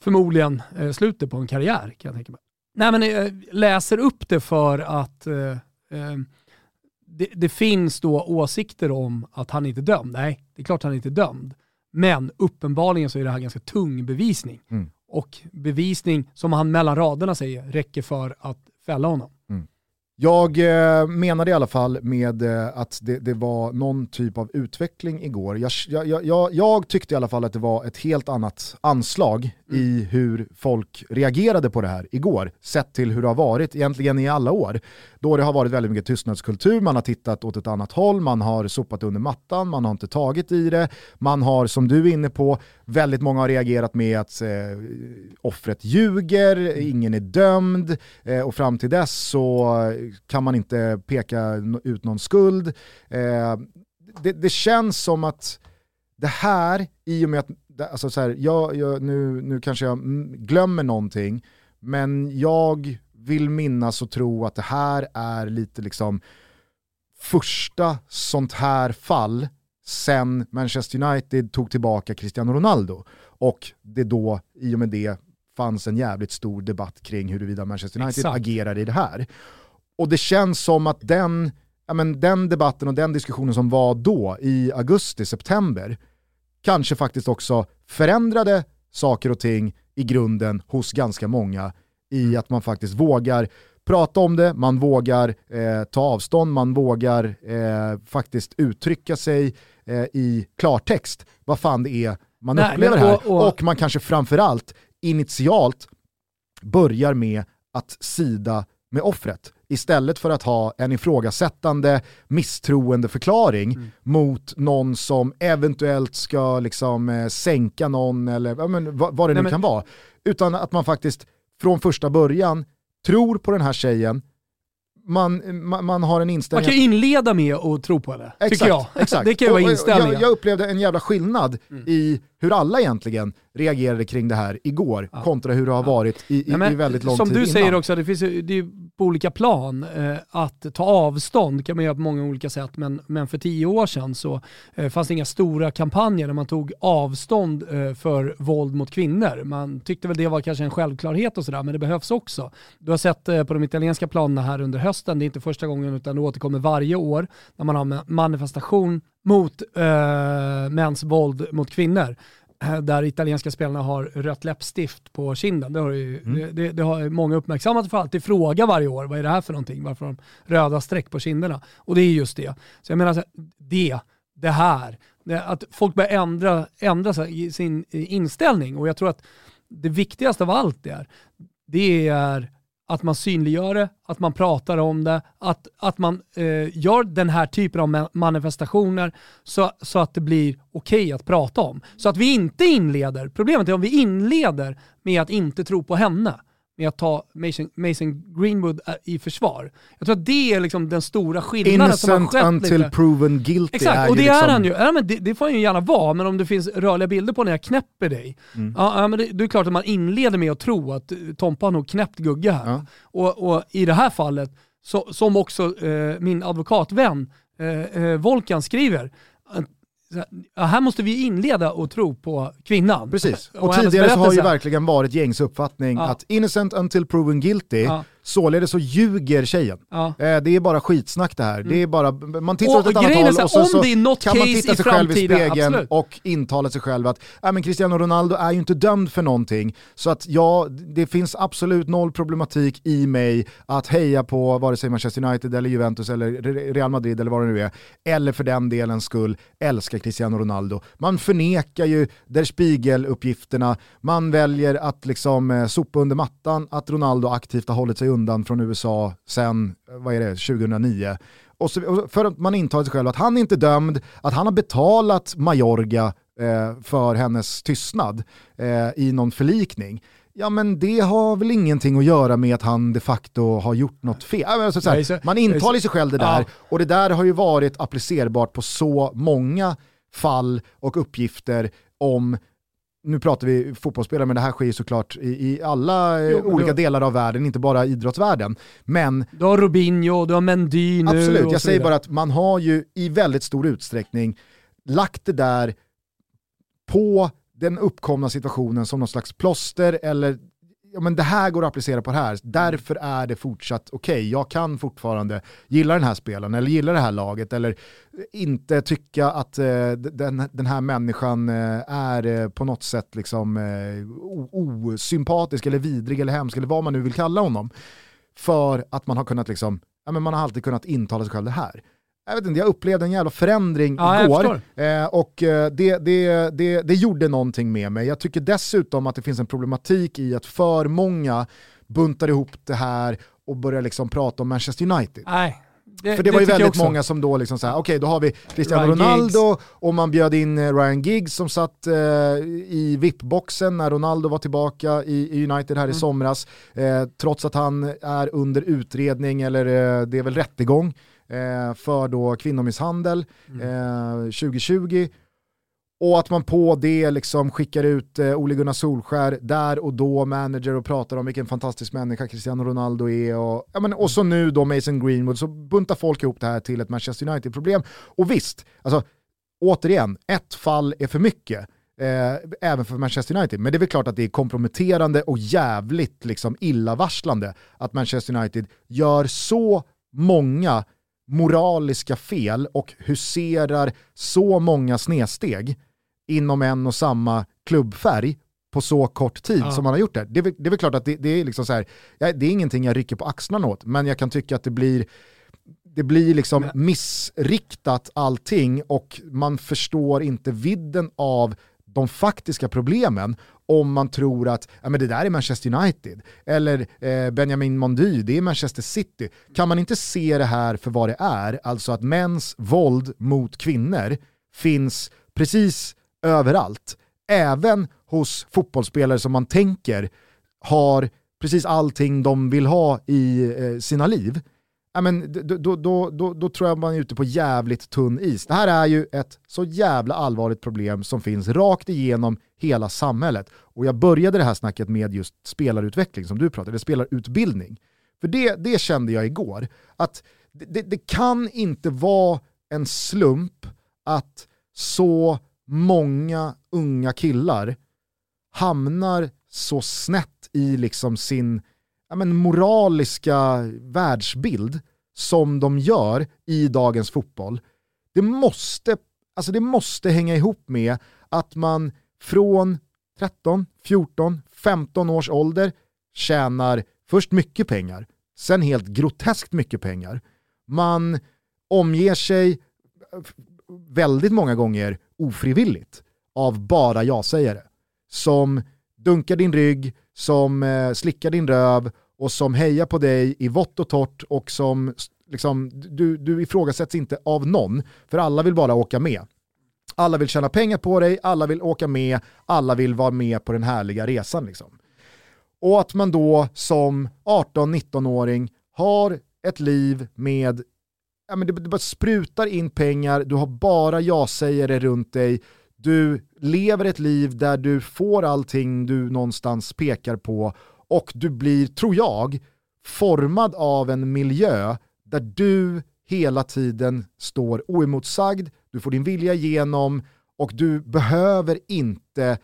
förmodligen eh, slutet på en karriär kan jag tänka mig. Nej men jag läser upp det för att eh, eh det, det, finns då åsikter om att han inte är dömd. Nej, det är klart han inte är dömd. Men uppenbarligen så är det här ganska tung bevisning. Mm. Och bevisning, som han mellan raderna säger, räcker för att fälla honom. Mm. Jag eh, menade i alla fall med eh, att det, det, var någon typ av utveckling igår. Jag, jag, jag, jag, tyckte i alla fall att det var ett helt annat anslag mm. i hur folk reagerade på det här igår, sett till hur det har varit egentligen i alla år. Då det har varit väldigt mycket tystnadskultur, man har tittat åt ett annat håll, man har sopat under mattan, man har inte tagit i det, man har, som du är inne på, väldigt många har reagerat med att eh, offret ljuger, ingen är dömd eh, och fram till dess så kan man inte peka ut någon skuld. Eh, det, det, känns som att det här, i och med att, alltså så här, jag, jag, nu, nu kanske jag glömmer någonting, men jag vill minnas och tro att det här är lite liksom första sånt här fall sen Manchester United tog tillbaka Cristiano Ronaldo. Och det då, i och med det, fanns en jävligt stor debatt kring huruvida Manchester United Exakt. agerar i det här. Och det känns som att den, ja men den debatten och den diskussionen som var då i augusti, september, kanske faktiskt också förändrade saker och ting i grunden hos ganska många i att man faktiskt vågar prata om det, man vågar eh, ta avstånd, man vågar eh, faktiskt uttrycka sig eh, i klartext vad fan det är man Nej, upplever här. Och, och, och man kanske framförallt initialt börjar med att sida med offret istället för att ha en ifrågasättande misstroende förklaring mm. mot någon som eventuellt ska liksom, eh, sänka någon eller ja, men, vad, vad det Nej, nu men... kan vara. Utan att man faktiskt från första början tror på den här tjejen, man, man, man, har en inställning... Man kan inleda med att tro på det, exakt, tycker jag. Exakt. Det kan ju vara inställningen. Jag, jag, upplevde en jävla skillnad mm. i hur alla egentligen reagerade kring det här igår ja. kontra hur det har varit i, i, Nej, i väldigt lång tid innan. Som du säger också, det finns det är på olika plan. Eh, att ta avstånd kan man göra på många olika sätt, men, men för tio år sedan så eh, fanns det inga stora kampanjer där man tog avstånd eh, för våld mot kvinnor. Man tyckte väl det var kanske en självklarhet och sådär, men det behövs också. Du har sett eh, på de italienska planerna här under hösten, det är inte första gången utan det återkommer varje år, när man har manifestation mot eh, mäns våld mot kvinnor. Eh, där italienska spelarna har rött läppstift på kinden. Det har, ju, mm. det, det, har många uppmärksammat för alltid fråga varje år, vad är det här för någonting? Varför har de röda streck på kinderna? Och det är just det. Så jag menar, det, det här, det, att folk börjar ändra, ändra sin inställning och jag tror att det viktigaste av allt är, det är att man synliggör det, att man pratar om det, att, att man eh, gör den här typen av manifestationer så, så att det blir okej okay att prata om. Så att vi inte inleder, problemet är om vi inleder med att inte tro på henne med att ta Mason, Mason Greenwood äh, i försvar. Jag tror att det är liksom den stora skillnaden Innocent som har skett until lite. proven guilty. Exakt, och det är, liksom... han ju. Ja, men det, det, får han ju gärna vara, men om det finns rörliga bilder på när jag knäpper dig, mm. ja, men det, det, är klart att man inleder med att tro att Tompa har nog knäppt Gugge här. Ja. Och, och, i det här fallet, så, som också eh, min advokatvän eh, eh, Volkan skriver, här måste vi inleda och tro på kvinnan. Precis, och, och tidigare så har ju verkligen varit gängs uppfattning ja. att innocent until proven guilty, ja. Således så ljuger tjejen. Ja. Eh, det är bara skitsnack det här. Mm. Det är bara, man tittar och, åt ett annat håll och så, så kan man titta sig själv i spegeln absolut. och intala sig själv att äh, men Cristiano Ronaldo är ju inte dömd för någonting. Så att ja, det finns absolut noll problematik i mig att heja på vare sig Manchester United eller Juventus eller Real Madrid eller vad det nu är. Eller för den delen skull älska Cristiano Ronaldo. Man förnekar ju Der Spiegel-uppgifterna, man väljer att liksom eh, sopa under mattan att Ronaldo aktivt har hållit sig undan från USA sen, vad är det, 2009. Och så, för att man intalar sig själv att han är inte dömd, att han har betalat Majorga eh, för hennes tystnad eh, i någon förlikning. Ja men det har väl ingenting att göra med att han de facto har gjort något fel. Alltså, så här, man intalar sig själv det där och det där har ju varit applicerbart på så många fall och uppgifter om nu pratar vi fotbollsspelare, men det här sker ju såklart i, i alla eh, jo, olika jo. delar av världen, inte bara idrottsvärlden. Men... Du har Robinho, du har Mendy nu Absolut, jag säger bara att man har ju i väldigt stor utsträckning lagt det där på den uppkomna situationen som någon slags plåster eller ja, men det här går att applicera på det här, därför är det fortsatt okej. Okay. Jag kan fortfarande gilla den här spelaren eller gilla det här laget eller inte tycka att eh, den, den här människan eh, är eh, på något sätt liksom, eh, osympatisk eller vidrig eller hemsk eller vad man nu vill kalla honom. För att man har kunnat liksom, ja, men man har alltid kunnat intala sig själv det här jag vet inte, jag upplevde en jävla förändring ja, igår eh, och eh, det, det, det, det gjorde någonting med mig. Jag tycker dessutom att det finns en problematik i att för många buntar ihop det här och börjar liksom prata om Manchester United. Nej. Det, För det, det var ju väldigt många som då liksom såhär, okej okay, då har vi Cristiano Ryan Ronaldo Giggs. och man bjöd in eh, Ryan Giggs som satt eh, i VIP-boxen när Ronaldo var tillbaka i, i United här mm. i somras. Eh, trots att han är under utredning, eller eh, det är väl rättegång för då kvinnomisshandel mm. eh, 2020. Och att man på det liksom skickar ut eh, Ole Gunnar Solskär där och då, manager och pratar om vilken fantastisk människa Cristiano Ronaldo är. Och, ja, men, och så nu då Mason Greenwood, så buntar folk ihop det här till ett Manchester United-problem. Och visst, alltså, återigen, ett fall är för mycket. Eh, även för Manchester United. Men det är väl klart att det är komprometterande och jävligt liksom, illavarslande att Manchester United gör så många moraliska fel och huserar så många snedsteg inom en och samma klubbfärg på så kort tid ja. som man har gjort det. Det är, det är väl klart att det, det är liksom så här, det är ingenting jag rycker på axlarna åt, men jag kan tycka att det blir det blir liksom missriktat allting och man förstår inte vidden av de faktiska problemen om man tror att ja, men det där är Manchester United, eller eh, Benjamin Mondy, det är Manchester City. Kan man inte se det här för vad det är, alltså att mäns våld mot kvinnor finns precis överallt, även hos fotbollsspelare som man tänker har precis allting de vill ha i eh, sina liv, ja, men då, då, då, då, tror jag man är ute på jävligt tunn is. Det här är ju ett så jävla allvarligt problem som finns rakt igenom hela samhället. Och jag började det här snacket med just spelarutveckling som du pratade, spelarutbildning. För det, det kände jag igår, att det, det kan inte vara en slump att så många unga killar hamnar så snett i liksom sin ja, men moraliska världsbild som de gör i dagens fotboll, det måste, alltså det måste hänga ihop med att man från 13, 14, 15 års ålder tjänar först mycket pengar, sen helt groteskt mycket pengar. Man omger sig väldigt många gånger ofrivilligt av bara ja-sägare som dunkar din rygg, som eh, slickar din röv och som hejar på dig i vått och torrt och som liksom, du, du ifrågasätts inte av någon, för alla vill bara åka med. Alla vill tjäna pengar på dig, alla vill åka med, alla vill vara med på den härliga resan. Liksom. Och att man då som 18-19-åring har ett liv med, ja men det, det bara sprutar in pengar, du har bara ja-sägare runt dig, du lever ett liv där du får allting du någonstans pekar på och du blir, tror jag, formad av en miljö där du hela tiden står oemotsagd, du får din vilja igenom och du behöver inte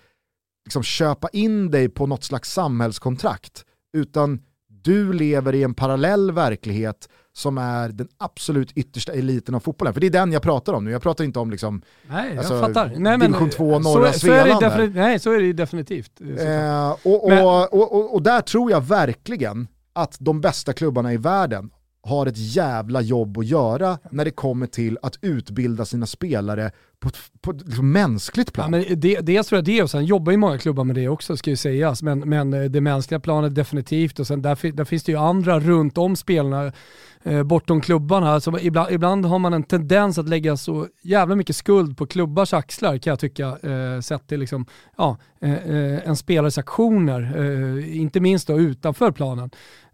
liksom köpa in dig på något slags samhällskontrakt, utan du lever i en parallell verklighet som är den absolut yttersta eliten av fotbollen. För det är den jag pratar om nu, jag pratar inte om liksom, nej, jag alltså, fattar. Nej, men, division 2 norra så. Så nej, så är det definitivt. Eh, och, och, men, och, och, där tror jag verkligen att de bästa klubbarna i världen har ett jävla jobb att göra när det kommer till att utbilda sina spelare på ett, på ett liksom mänskligt plan. Ja, men det, dels tror jag det och sen jobbar ju många klubbar med det också ska ju sägas. Men, men eh, det mänskliga planet definitivt och sen där, där finns det ju andra runt om spelarna Eh, bortom klubbarna. Alltså, så ibland, ibland har man en tendens att lägga så jävla mycket skuld på klubbars axlar kan jag tycka. Eh, sett till liksom, ja, eh, eh en spelares aktioner, eh, inte minst då utanför planen.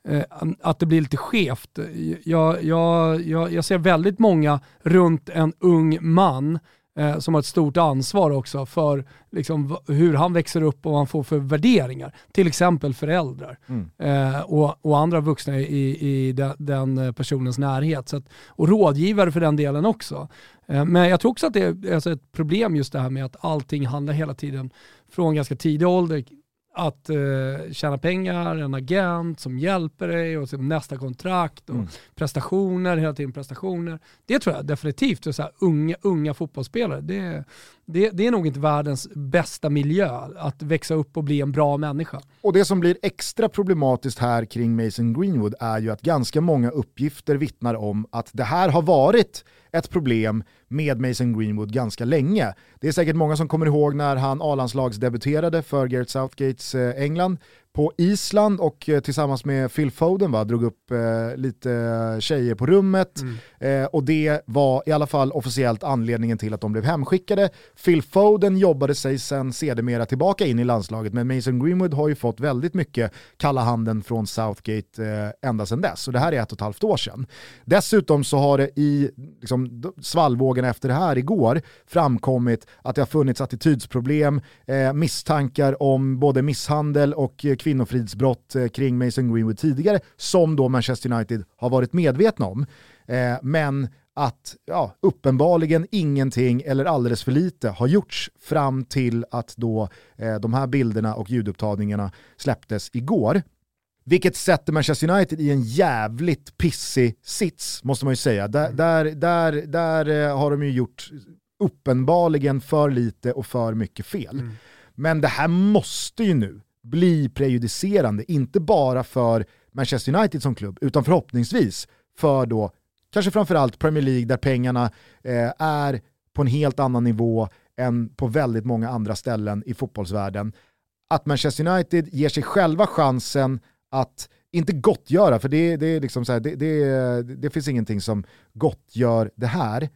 Eh, att det blir lite skevt. Jag, jag, jag, jag ser väldigt många runt en ung man eh, som har ett stort ansvar också för liksom, hur han växer upp och vad han får för värderingar. Till exempel föräldrar mm. eh, och, och, andra vuxna i, i den, den personens närhet. Att, och rådgivare för den delen också. Eh, men jag tror också att det är alltså ett problem just det här med att allting handlar hela tiden från ganska tidig ålder att eh, tjäna pengar, en agent som hjälper dig och nästa kontrakt och mm. prestationer, hela tiden prestationer. Det tror jag definitivt, så här, unga, unga fotbollsspelare, det, det, det, är nog inte världens bästa miljö att växa upp och bli en bra människa. Och det som blir extra problematiskt här kring Mason Greenwood är ju att ganska många uppgifter vittnar om att det här har varit ett problem med Mason Greenwood ganska länge. Det är säkert många som kommer ihåg när han A-landslagsdebuterade för Gareth Southgates eh, England på Island och eh, tillsammans med Phil Foden va, drog upp eh, lite tjejer på rummet. Mm. Eh, och det var i alla fall officiellt anledningen till att de blev hemskickade. Phil Foden jobbade sig sen sedermera tillbaka in i landslaget men Mason Greenwood har ju fått väldigt mycket kalla handen från Southgate eh, ända sedan dess. Och det här är ett och ett halvt år sedan. Dessutom så har det i liksom, svallvågen efter det här igår framkommit att det har funnits attitydsproblem, eh, misstankar om både misshandel och eh, kvinnofridsbrott eh, kring Mason Greenwood tidigare, som då Manchester United har varit medvetna om. Eh, men att ja, uppenbarligen ingenting eller alldeles för lite har gjorts fram till att då eh, de här bilderna och ljudupptagningarna släpptes igår. Vilket sätter Manchester United i en jävligt pissig sits, måste man ju säga. Där, mm. där, där, där har de ju gjort uppenbarligen för lite och för mycket fel. Mm. Men det här måste ju nu bli prejudicerande, inte bara för Manchester United som klubb, utan förhoppningsvis för då kanske framförallt Premier League där pengarna eh, är på en helt annan nivå än på väldigt många andra ställen i fotbollsvärlden. Att Manchester United ger sig själva chansen att, inte gottgöra, för det, det, är liksom så här, det, det, det finns ingenting som gottgör det här,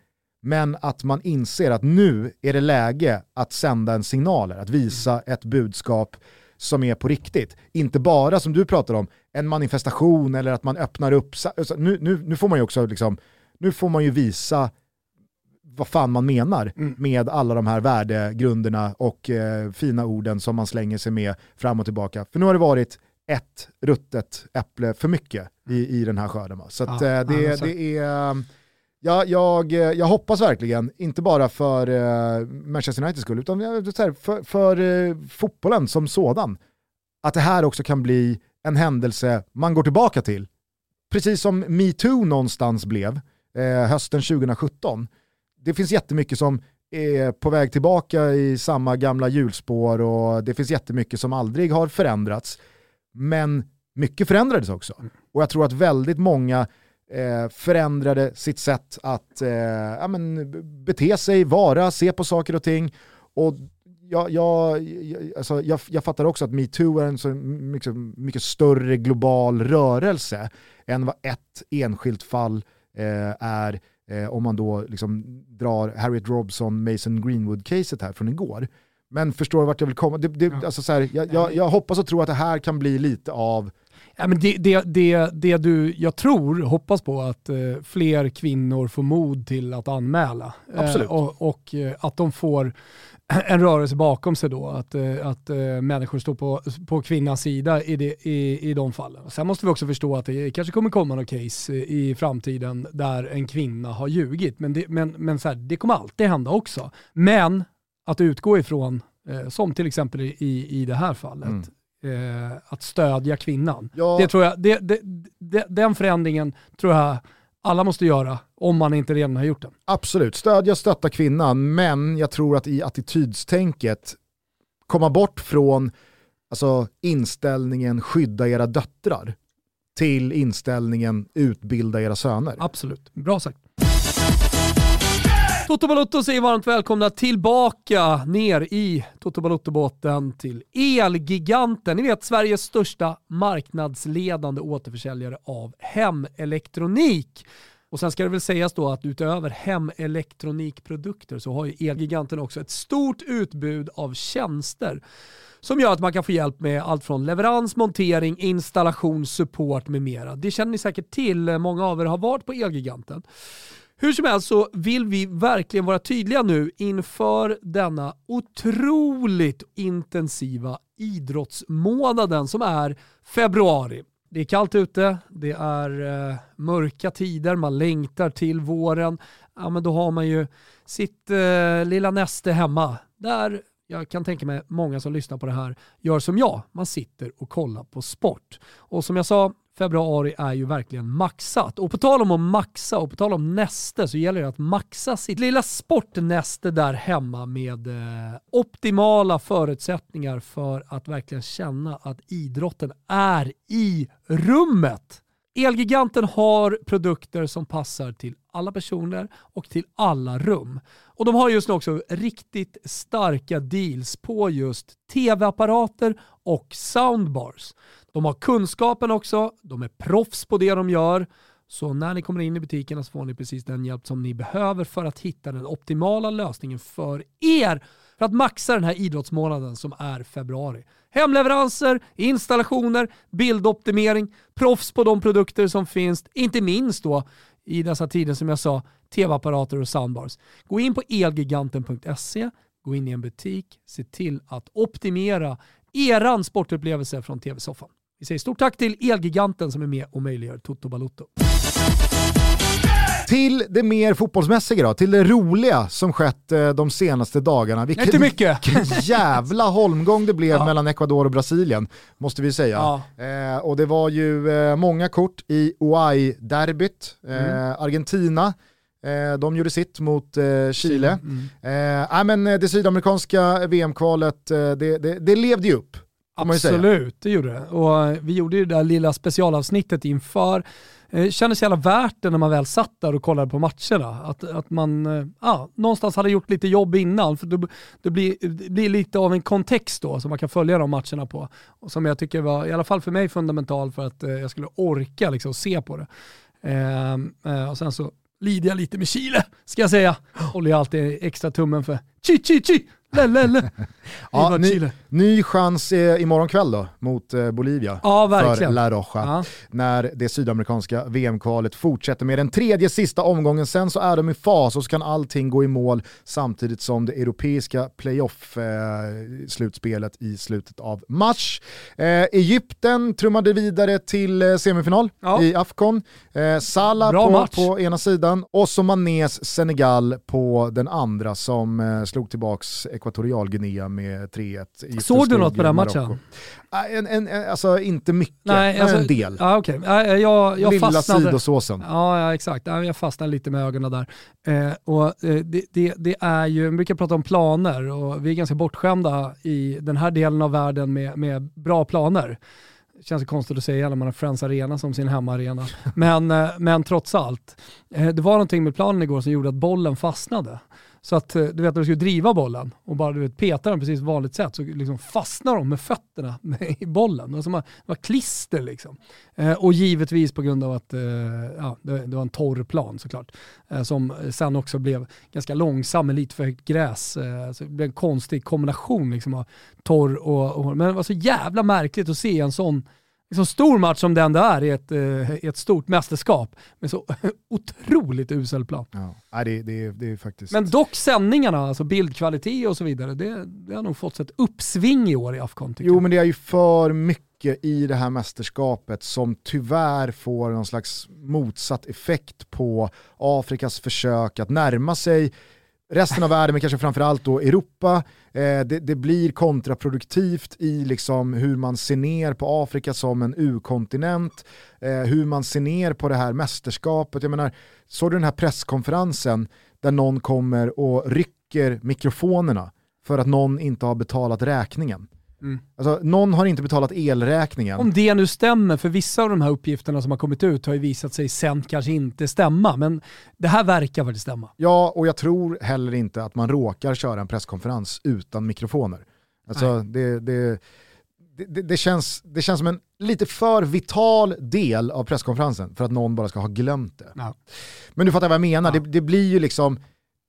men att man inser att nu är det läge att sända en signal, att visa ett budskap som är på riktigt. Inte bara som du pratar om, en manifestation eller att man öppnar upp. Alltså, nu, nu, nu får man ju också liksom, nu får man ju visa vad fan man menar mm. med alla de här värdegrunderna och eh, fina orden som man slänger sig med fram och tillbaka. För nu har det varit ett ruttet äpple för mycket i, i den här skörden. Så att, ja, eh, det, alltså. det är Ja, jag, eh, jag hoppas verkligen, inte bara för uh, Manchester Uniteds skull, utan för, för uh, fotbollen som sådan, att det här också kan bli en händelse man går tillbaka till. Precis som metoo någonstans blev uh, hösten 2017. Det finns jättemycket som är på väg tillbaka i samma gamla hjulspår och det finns jättemycket som aldrig har förändrats. Men mycket förändrades också. Och jag tror att väldigt många eh, förändrade sitt sätt att eh, ja, men, bete sig, vara, se på saker och ting. Och jag, jag, alltså, jag, jag fattar också att metoo är en så mycket, mycket större global rörelse än vad ett enskilt fall eh, är eh, om man då liksom drar Harriet Robson, Mason Greenwood-caset här från igår. Men förstår du vart jag vill komma? Det, det, alltså så här, jag, jag, jag, hoppas och tror att det här kan bli lite av Ja, men det, det, det, det du, jag tror, hoppas på att eh, fler kvinnor får mod till att anmäla. Eh, och, och eh, att de får en rörelse bakom sig då, att, eh, att människor står på, på kvinnans sida i, det, i, i de fallen. Sen måste vi också förstå att det kanske kommer komma något case i framtiden där en kvinna har ljugit, men det, men, men så här, det kommer alltid hända också. Men att utgå ifrån, eh, som till exempel i, i det här fallet, mm. Eh, att stödja kvinnan. Ja. Det tror jag, det, det, den förändringen tror jag alla måste göra om man inte redan har gjort den. Absolut, stödja och stötta kvinnan, men jag tror att i attitydstänket komma bort från alltså, inställningen skydda era döttrar till inställningen utbilda era söner. Absolut, bra sagt. Toto Balotto säger varmt välkomna tillbaka ner i Toto Balotto-båten till Elgiganten. Ni vet Sveriges största marknadsledande återförsäljare av hemelektronik. Och sen ska det väl sägas då att utöver hemelektronikprodukter så har ju Elgiganten också ett stort utbud av tjänster som gör att man kan få hjälp med allt från leverans, montering, installation, support med mera. Det känner ni säkert till, många av er har varit på Elgiganten. Hur som helst så vill vi verkligen vara tydliga nu inför denna otroligt intensiva idrottsmånaden som är februari. Det är kallt ute, det är eh, mörka tider, man längtar till våren. Ja, men då har man ju sitt eh, lilla näste hemma. Där jag kan tänka mig många som lyssnar på det här gör som jag. Man sitter och kollar på sport. Och som jag sa, februari är ju verkligen maxat. Och på tal om att maxa och på tal om näste så gäller det att maxa sitt lilla sportnäste där hemma med eh, optimala förutsättningar för att verkligen känna att idrotten är i rummet. Elgiganten har produkter som passar till alla personer och till alla rum. Och de har just nu också riktigt starka deals på just tv-apparater och soundbars. De har kunskapen också, de är proffs på det de gör. Så när ni kommer in i butikerna så får ni precis den hjälp som ni behöver för att hitta den optimala lösningen för er för att maxa den här idrottsmånaden som är februari. Hemleveranser, installationer, bildoptimering, proffs på de produkter som finns, inte minst då i dessa tider som jag sa, tv-apparater och soundbars. Gå in på elgiganten.se, gå in i en butik, se till att optimera eran sportupplevelse från tv-soffan. Vi säger stort tack till Elgiganten som är med och möjliggör Toto Balutto. Till det mer fotbollsmässiga då, till det roliga som skett eh, de senaste dagarna. Vilken, Inte mycket! Vilken jävla holmgång det blev ja. mellan Ecuador och Brasilien, måste vi säga. Ja. Eh, och det var ju eh, många kort i OI-derbyt. Eh, mm. Argentina, eh, de gjorde sitt mot eh, Chile. Mm. Eh, men det sydamerikanska VM-kvalet, det, det, det levde ju upp. Absolut, det gjorde det. Och vi gjorde ju det där lilla specialavsnittet inför eh, kändes jävla värt det när man väl satt där och kollade på matcherna. Att, att man eh, någonstans hade gjort lite jobb innan. För det, det, blir, det blir lite av en kontext då som man kan följa de matcherna på. Och som jag tycker var, i alla fall för mig, fundamental för att eh, jag skulle orka liksom, se på det. Ehm, eh, och sen så lider jag lite med Chile, ska jag säga. Håller jag alltid extra tummen för chi chi chi Lelle. ja, ny, ny chans eh, imorgon kväll då mot eh, Bolivia ja, för La Roja. Ja. När det sydamerikanska VM-kvalet fortsätter med den tredje sista omgången. Sen så är de i fas och så kan allting gå i mål samtidigt som det europeiska playoff-slutspelet eh, i slutet av mars. Eh, Egypten trummade vidare till eh, semifinal ja. i Afcon. Eh, Salah på, på, ena sidan och så Manés Senegal på den andra som slog tillbaks Ekvatorialguinea med 3-1. Såg du något på den matchen? En, en, en, alltså inte mycket, Nej, alltså, en del. Ja, okay. jag, jag Lilla fastnade, sidosåsen. Ja, ja, exakt. Jag fastnade lite med ögonen där. Eh, och, eh, det, det, det, är ju, vi brukar prata om planer och vi är ganska bortskämda i den här delen av världen med, med bra planer. Det känns konstigt att säga när man har Friends Arena som sin hemmaarena. Men, eh, men trots allt, eh, det var någonting med planen igår som gjorde att bollen fastnade. Så att eh, du vet när du ska driva bollen och bara du vet, peta den precis vanligt sätt så liksom fastnar de med fötterna i bollen. Alltså man, det var klister liksom. Eh, och givetvis på grund av att eh, ja, det, det, var en torr plan såklart. Eh, som sen också blev ganska långsam med lite för högt gräs. Eh, så det blev en konstig kombination liksom av torr och, och Men det var så jävla märkligt att se en sån liksom stor match som den det är i ett, eh, ett stort mästerskap med så otroligt usel plan. Ja, det, det, det är faktiskt... Men dock sändningarna, alltså bildkvalitet och så vidare, det, det har nog fått ett uppsving i år i Afghan. Jo jag. men det är ju för mycket i det här mästerskapet som tyvärr får någon slags motsatt effekt på Afrikas försök att närma sig resten av världen, men kanske framförallt då Europa. Eh, det, det, blir kontraproduktivt i liksom hur man ser ner på Afrika som en U-kontinent, eh, hur man ser ner på det här mästerskapet. Jag menar, såg du den här presskonferensen där någon kommer och rycker mikrofonerna för att någon inte har betalat räkningen? Mm. Alltså, någon har inte betalat elräkningen. Om det nu stämmer, för vissa av de här uppgifterna som har kommit ut har ju visat sig sen kanske inte stämma, men det här verkar faktiskt stämma. Ja, och jag tror heller inte att man råkar köra en presskonferens utan mikrofoner. Alltså, det, det, det, det, känns, det känns som en lite för vital del av presskonferensen för att någon bara ska ha glömt det. Ja. Men du fattar vad jag menar, ja. det, det blir ju liksom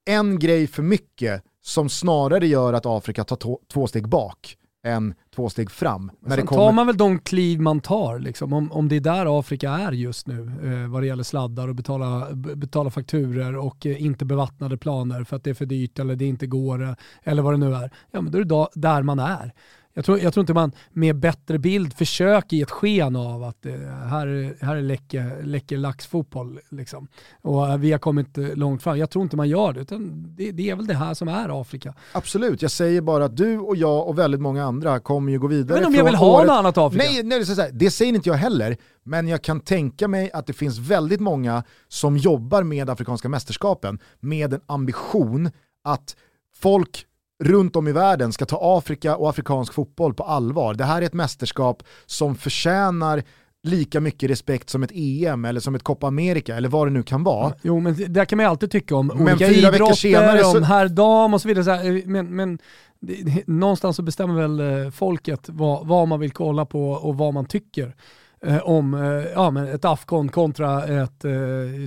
en grej för mycket som snarare gör att Afrika tar två steg bak än två steg fram. När Sen kommer... tar man väl de kliv man tar, liksom. om, om det är där Afrika är just nu eh, vad det gäller sladdar och betala, betala fakturer och eh, inte bevattnade planer för att det är för dyrt eller det inte går eh, eller vad det nu är. Ja men då är det där man är. Jag tror, jag tror inte man med bättre bild försöker ge ett sken av att eh, här, här är läcker, läcker laxfotboll. Liksom. Och eh, vi har kommit eh, långt fram. Jag tror inte man gör det, utan det, det, är väl det här som är Afrika. Absolut, jag säger bara att du och jag och väldigt många andra kommer ju gå vidare. Men om jag vill ha något annat Afrika? Nej, nej det, här, det säger inte jag heller. Men jag kan tänka mig att det finns väldigt många som jobbar med Afrikanska mästerskapen med en ambition att folk runt om i världen ska ta Afrika och afrikansk fotboll på allvar. Det här är ett mästerskap som förtjänar lika mycket respekt som ett EM eller som ett Copa America eller vad det nu kan vara. Jo men det kan man ju alltid tycka om. Men Olika fyra veckor senare så... om herr, dam och så vidare. Så här, men, men det, någonstans så bestämmer väl eh, folket vad, vad man vill kolla på och vad man tycker eh, om eh, ja, men ett Afcon kontra ett eh,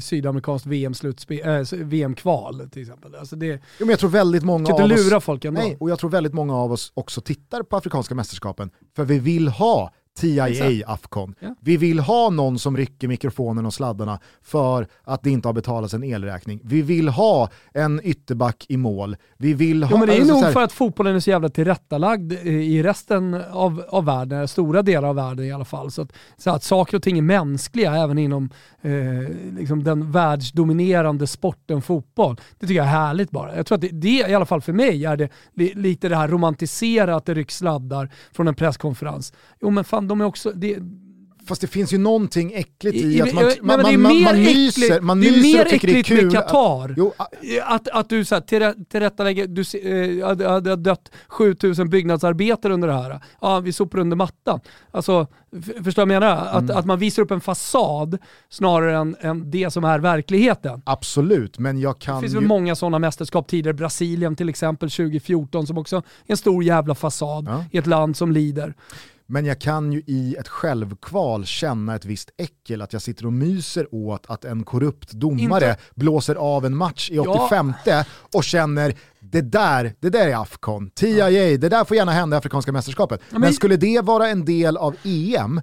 sydamerikanskt VM-kval eh, VM till exempel. Alltså det, jo, men jag tror väldigt många av lura oss, folk ändå. Nej, och jag tror väldigt många av oss också tittar på Afrikanska mästerskapen för vi vill ha TIA Afcon. Ja. Vi vill ha någon som rycker mikrofonen och sladdarna för att det inte har betalats en elräkning. Vi vill ha en ytterback i mål. Vi vill ha... Jo, men det är alltså, nog här... för att fotbollen är så jävla tillrättalagd i resten av, av världen, stora delar av världen i alla fall. Så att, så att saker och ting är mänskliga även inom eh, liksom den världsdominerande sporten fotboll. Det tycker jag är härligt bara. Jag tror att det, det i alla fall för mig är det lite det här romantiserat, det rycks sladdar från en presskonferens. Jo men fan, de är också... Det, Fast det finns ju någonting äckligt i, att man, man, man, man, man man det är myser mer och tycker det är kul. med Qatar. Att, jo, att, att du så här, tillrättalägger, du eh, hade, hade dött 7000 byggnadsarbetare under det här. Ja, vi sopar under mattan. Alltså, förstår du vad jag menar? Att, mm. att man visar upp en fasad snarare än, än det som är verkligheten. Absolut, men jag kan Det finns ju... väl många sådana mästerskap tidigare. Brasilien till exempel 2014 som också är en stor jävla fasad ja. i ett land som lider. Men jag kan ju i ett självkval känna ett visst äckel att jag sitter och myser åt att en korrupt domare Inte... blåser av en match i 85 ja. och känner det där, det där är Afcon, TIA, ja. det där får gärna hända i Afrikanska mästerskapet. Men... men skulle det vara en del av EM,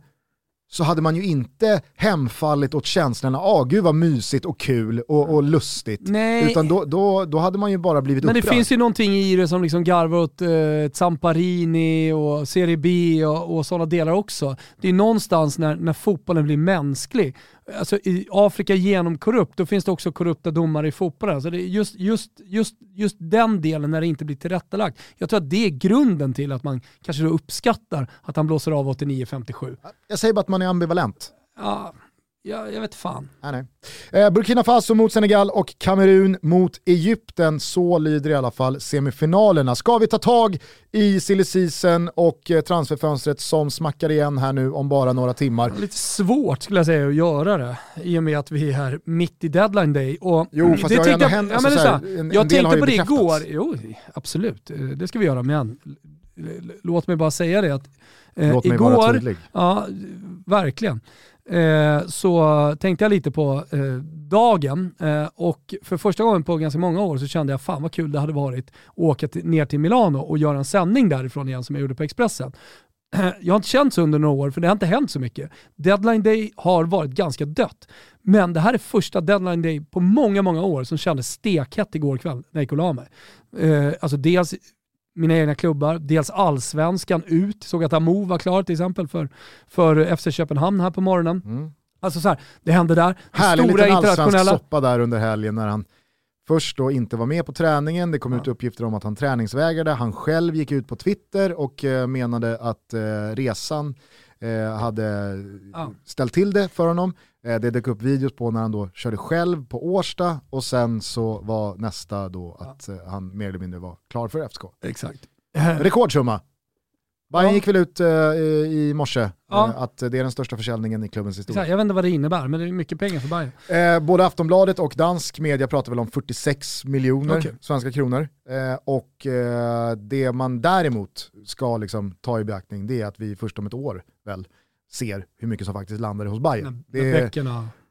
så hade man ju inte hemfallit åt känslorna, ah gud vad mysigt och kul och, och lustigt. Nej. Utan då, då, då hade man ju bara blivit Men upprörd. det finns ju någonting i det som liksom garvar åt eh, Zamparini och Serie B och, och sådana delar också. Det är någonstans när, när fotbollen blir mänsklig alltså i Afrika genomkorrupt, då finns det också korrupta domare i fotbollen. Alltså det är just, just, just, just den delen när det inte blir tillrättalagt. Jag tror att det är grunden till att man kanske då uppskattar att han blåser av 89-57. Jag säger bara att man är ambivalent. Ja, jag, jag vet fan. Nej, nej. Eh, Burkina Faso mot Senegal och Kamerun mot Egypten. Så lyder i alla fall semifinalerna. Ska vi ta tag i silly och eh, transferfönstret som smackar igen här nu om bara några timmar? Lite svårt skulle jag säga att göra det i och med att vi är här mitt i deadline day. Och jo, fast det, ju ändå hänt. Ja, alltså, en, en jag tänkte på det igår. Jo, absolut. Eh, det ska vi göra. Men låt mig bara säga det att eh, Låt mig igår, vara tydlig. Ja, verkligen. Eh, så tänkte jag lite på eh, dagen eh, och för första gången på ganska många år så kände jag fan vad kul det hade varit att åka till, ner till Milano och göra en sändning därifrån igen som jag gjorde på Expressen. Jag har inte känt så under några år för det har inte hänt så mycket. Deadline day har varit ganska dött. Men det här är första deadline day på många, många år som kändes stekhett igår kväll när jag gick och la mig. Eh, alltså dels mina egna klubbar. Dels allsvenskan ut, såg att Amo var klar till exempel för, för FC Köpenhamn här på morgonen. Mm. Alltså så här, det hände där. Härlig stora liten internationella... soppa där under helgen när han först då inte var med på träningen, det kom ja. ut uppgifter om att han träningsvägrade, han själv gick ut på Twitter och eh, menade att eh, resan eh, hade ja. ställt till det för honom. Eh, det dök upp videos på när han då körde själv på Årsta och sen så var nästa då att ja. Eh, han mer eller mindre var klar för FSK. Exakt. Rekordsumma. Bayern ja. gick väl ut uh, i morse ja. uh, att det är den största försäljningen i klubbens historia. Jag vet inte vad det innebär, men det är mycket pengar för Bayern. Uh, både Aftonbladet och dansk media pratar väl om 46 miljoner okay. svenska kronor. och det man däremot ska liksom ta i beaktning det är att vi först om ett år väl ser hur mycket som faktiskt landade hos Bayern. det,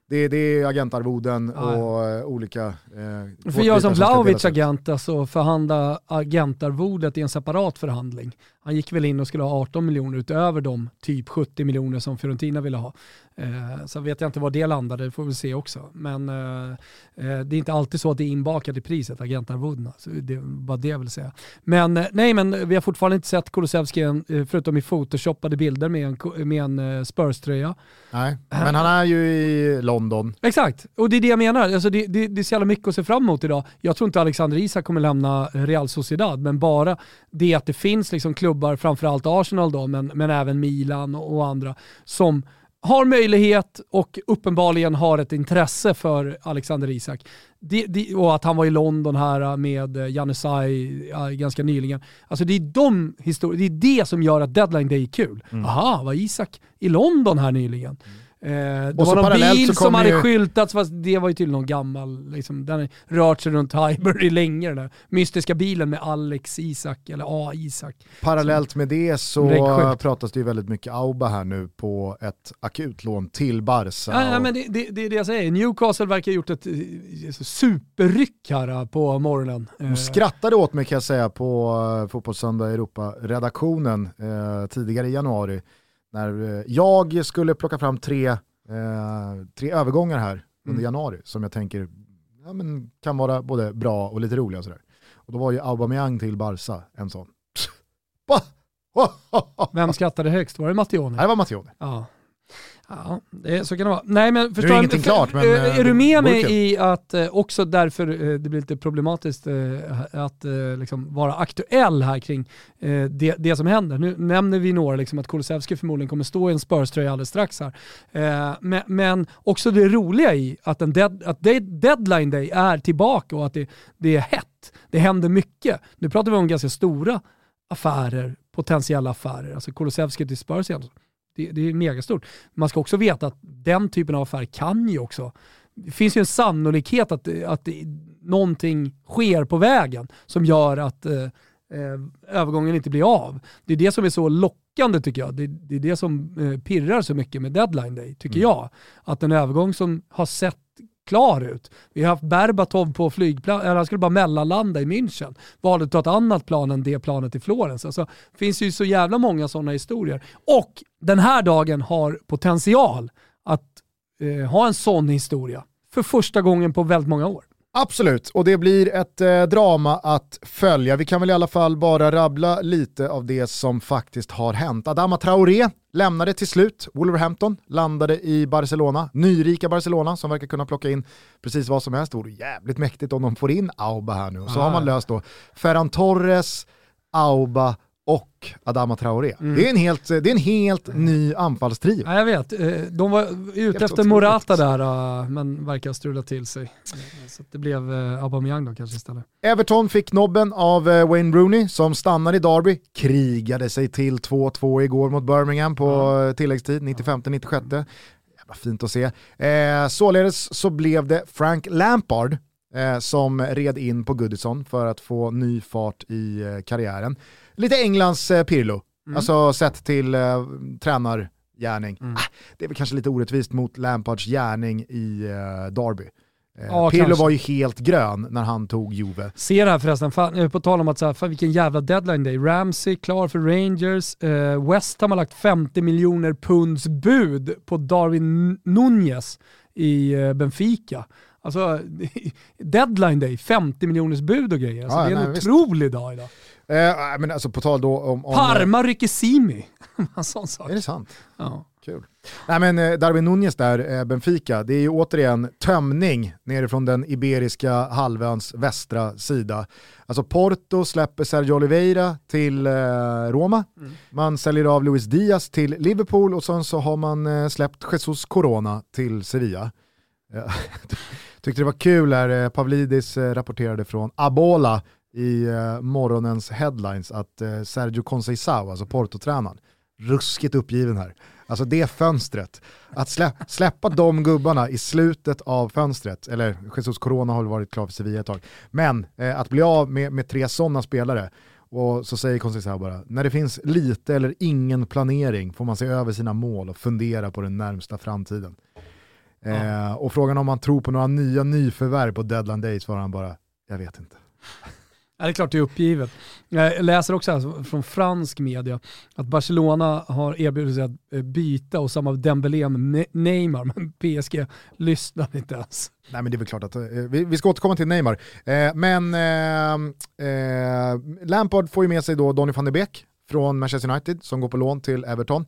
det, det är agentarvoden ja, och olika... Eh, För göra som Vlahovic agent, alltså förhandla agentarvodet i en separat förhandling. Han gick väl in och skulle ha 18 miljoner utöver de typ 70 miljoner som Fiorentina ville ha. Eh, så vet jag inte var det landade, det får vi se också. Men eh, eh, det är inte alltid så att det är inbakat i priset, agentarvodena. Så det var det jag vill säga. Men eh, nej, men vi har fortfarande inte sett Kulusevski eh, förutom i photoshoppade bilder med en, med en Spurs-tröja. Nej, men han är ju i London. Exakt, och det är det jag menar. Alltså det, det, det är så jävla mycket att se fram emot idag. Jag tror inte Alexander Isak kommer lämna Real Sociedad, men bara det att det finns liksom klubbar, framförallt Arsenal då, men, men även Milan och, och andra, som har möjlighet och uppenbarligen har ett intresse för Alexander Isak. Det, det, och att han var i London här med Janusaj ganska nyligen. Alltså det är, de det är det som gör att deadline day är kul. Mm. Aha, var Isak i London här nyligen? Mm. Eh, det och var någon bil som hade ju... skyltats, fast det var ju tydligen någon gammal, liksom, den har rört sig runt Highbury länge den där mystiska bilen med Alex Isak, eller A. Isak. Parallellt med det så pratas det ju väldigt mycket Auba här nu på ett akutlån till Barca. Ja, och... ja men det, det, det, är det jag säger, Newcastle verkar ha gjort ett eh, superryck här eh, på morgonen. De skrattade åt mig kan jag säga på Fotbollssöndag Europa-redaktionen uh, tidigare i januari när jag skulle plocka fram tre, eh, tre övergångar här under mm. januari som jag tänker ja, men kan vara både bra och lite roliga. Och, sådär. och då var ju Aubameyang till Barca en sån. Vem skrattade högst? Var det Mattione? Nej, det var Mattione. Ja. Ja, det, så kan det vara. Nej, men förstår, är ingenting klart, men, är, är du med mig i att eh, också därför eh, det blir lite problematiskt eh, att liksom vara aktuell här kring det, det som händer. Nu nämner vi några, liksom, att Kulusevski förmodligen kommer stå i en Spurs-tröja alldeles strax här. Men, men, också det roliga i att, en dead, att deadline day är tillbaka och att det, det är hett. Det händer mycket. Nu pratar vi om ganska stora affärer, potentiella affärer. Alltså Kulusevski till Spurs igen det, det är megastort. Man ska också veta att den typen av affär kan ju också det finns ju en sannolikhet att, att någonting sker på vägen som gör att eh, eh, övergången inte blir av. Det är det som är så lockande tycker jag. Det, det är det som eh, pirrar så mycket med deadline day, tycker mm. jag. Att en övergång som har sett klar ut. Vi har haft Berbatov på flygplan, han skulle bara mellanlanda i München. Valde att ta ett annat plan än det planet i Florens. Alltså, det finns ju så jävla många sådana historier. Och den här dagen har potential att eh, ha en sån historia för första gången på väldigt många år. Absolut, och det blir ett eh, drama att följa. Vi kan väl i alla fall bara rabbla lite av det som faktiskt har hänt. Adama Traoré lämnade till slut Wolverhampton, landade i Barcelona, nyrika Barcelona som verkar kunna plocka in precis vad som helst. Det vore jävligt mäktigt om de får in Auba här nu. Så ah. har man löst då Ferran Torres, Auba och Adama Traoré. Mm. Det, är en helt, det är en helt ny anfallstrio. Ja, jag vet, eh, de var ute helt efter Morata där eh, men verkar strula till sig. Så det blev eh, Aubameyang då kanske istället. Everton fick nobben av Wayne Rooney som stannar i Derby, krigade sig till 2-2 igår mot Birmingham på mm. tilläggstid, 95-96. Jävla fint att se. Eh, således så blev det Frank Lampard eh, som red in på Goodison för att få ny fart i eh, karriären. Lite Englands eh, Pirlo, mm. alltså sett till eh, tränargärning. Mm. Ah, det är väl kanske lite orättvist mot Lampards gärning i eh, Derby. Eh, ja, Pirlo kanske. var ju helt grön när han tog Juve. Ser det här förresten, fan, eh, på tal om att så här, fan, vilken jävla deadline day. Ramsey klar för Rangers, eh, West Ham har lagt 50 miljoner punds bud på Darwin Nunez i eh, Benfica. Alltså, deadline day, 50 miljoners bud och grejer. Alltså, ja, det är nej, en otrolig visst. dag idag. Eh, men alltså på tal då om... om Parma rycker Simi. en sån sak. Är det sant? Ja. Kul. Nej men eh, Darwin Nunez där, eh, Benfica, det är ju återigen tömning nerifrån den iberiska halvöns västra sida. Alltså Porto släpper Sergio Oliveira till eh, Roma, mm. man säljer av Luis Diaz till Liverpool och sen så har man släppt Jesus Corona till Sevilla. Tyckte det var kul när Pavlidis rapporterade från Abola i morgonens headlines att Sergio Conceição, alltså Porto-tränaren, ruskigt uppgiven här. Alltså det fönstret, att slä, släppa de gubbarna i slutet av fönstret, eller Jesus Corona har väl varit klar för Sevilla ett tag, men eh, att bli av med, med tre sådana spelare, och så säger Conceição bara, när det finns lite eller ingen planering får man se över sina mål och fundera på den närmsta framtiden. Ja. Eh, och frågan om man tror på några nya nyförvärv på deadline day svarar han bara, jag vet inte. Ja, det är klart det är uppgivet. Jag läser också här från fransk media att Barcelona har erbjudit sig att eh, byta och samma Dembélé med Neymar, men PSG lyssnar inte ens. Nej men det är väl klart att, eh, vi, vi ska återkomma till Neymar. Eh, men eh, eh, Lampard får ju med sig då Donny van de Beek från Manchester United som går på lån till Everton.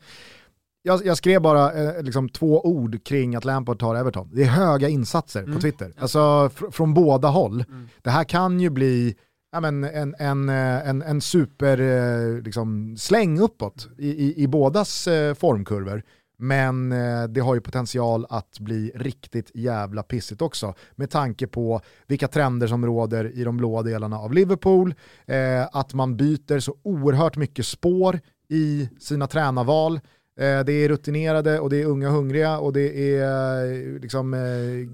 Jag, jag, skrev bara eh, liksom två ord kring att Lampard tar Everton. Det är höga insatser mm. på Twitter, alltså fr från båda håll. Mm. Det här kan ju bli ja, men en, en, eh, en, en super eh, liksom, släng uppåt i, i, i bådas eh, formkurvor. Men det har ju potential att bli riktigt jävla pissigt också med tanke på vilka trender som råder i de blåa delarna av Liverpool, att man byter så oerhört mycket spår i sina tränarval. Eh, det är rutinerade och det är unga och hungriga och det är eh, liksom... Eh,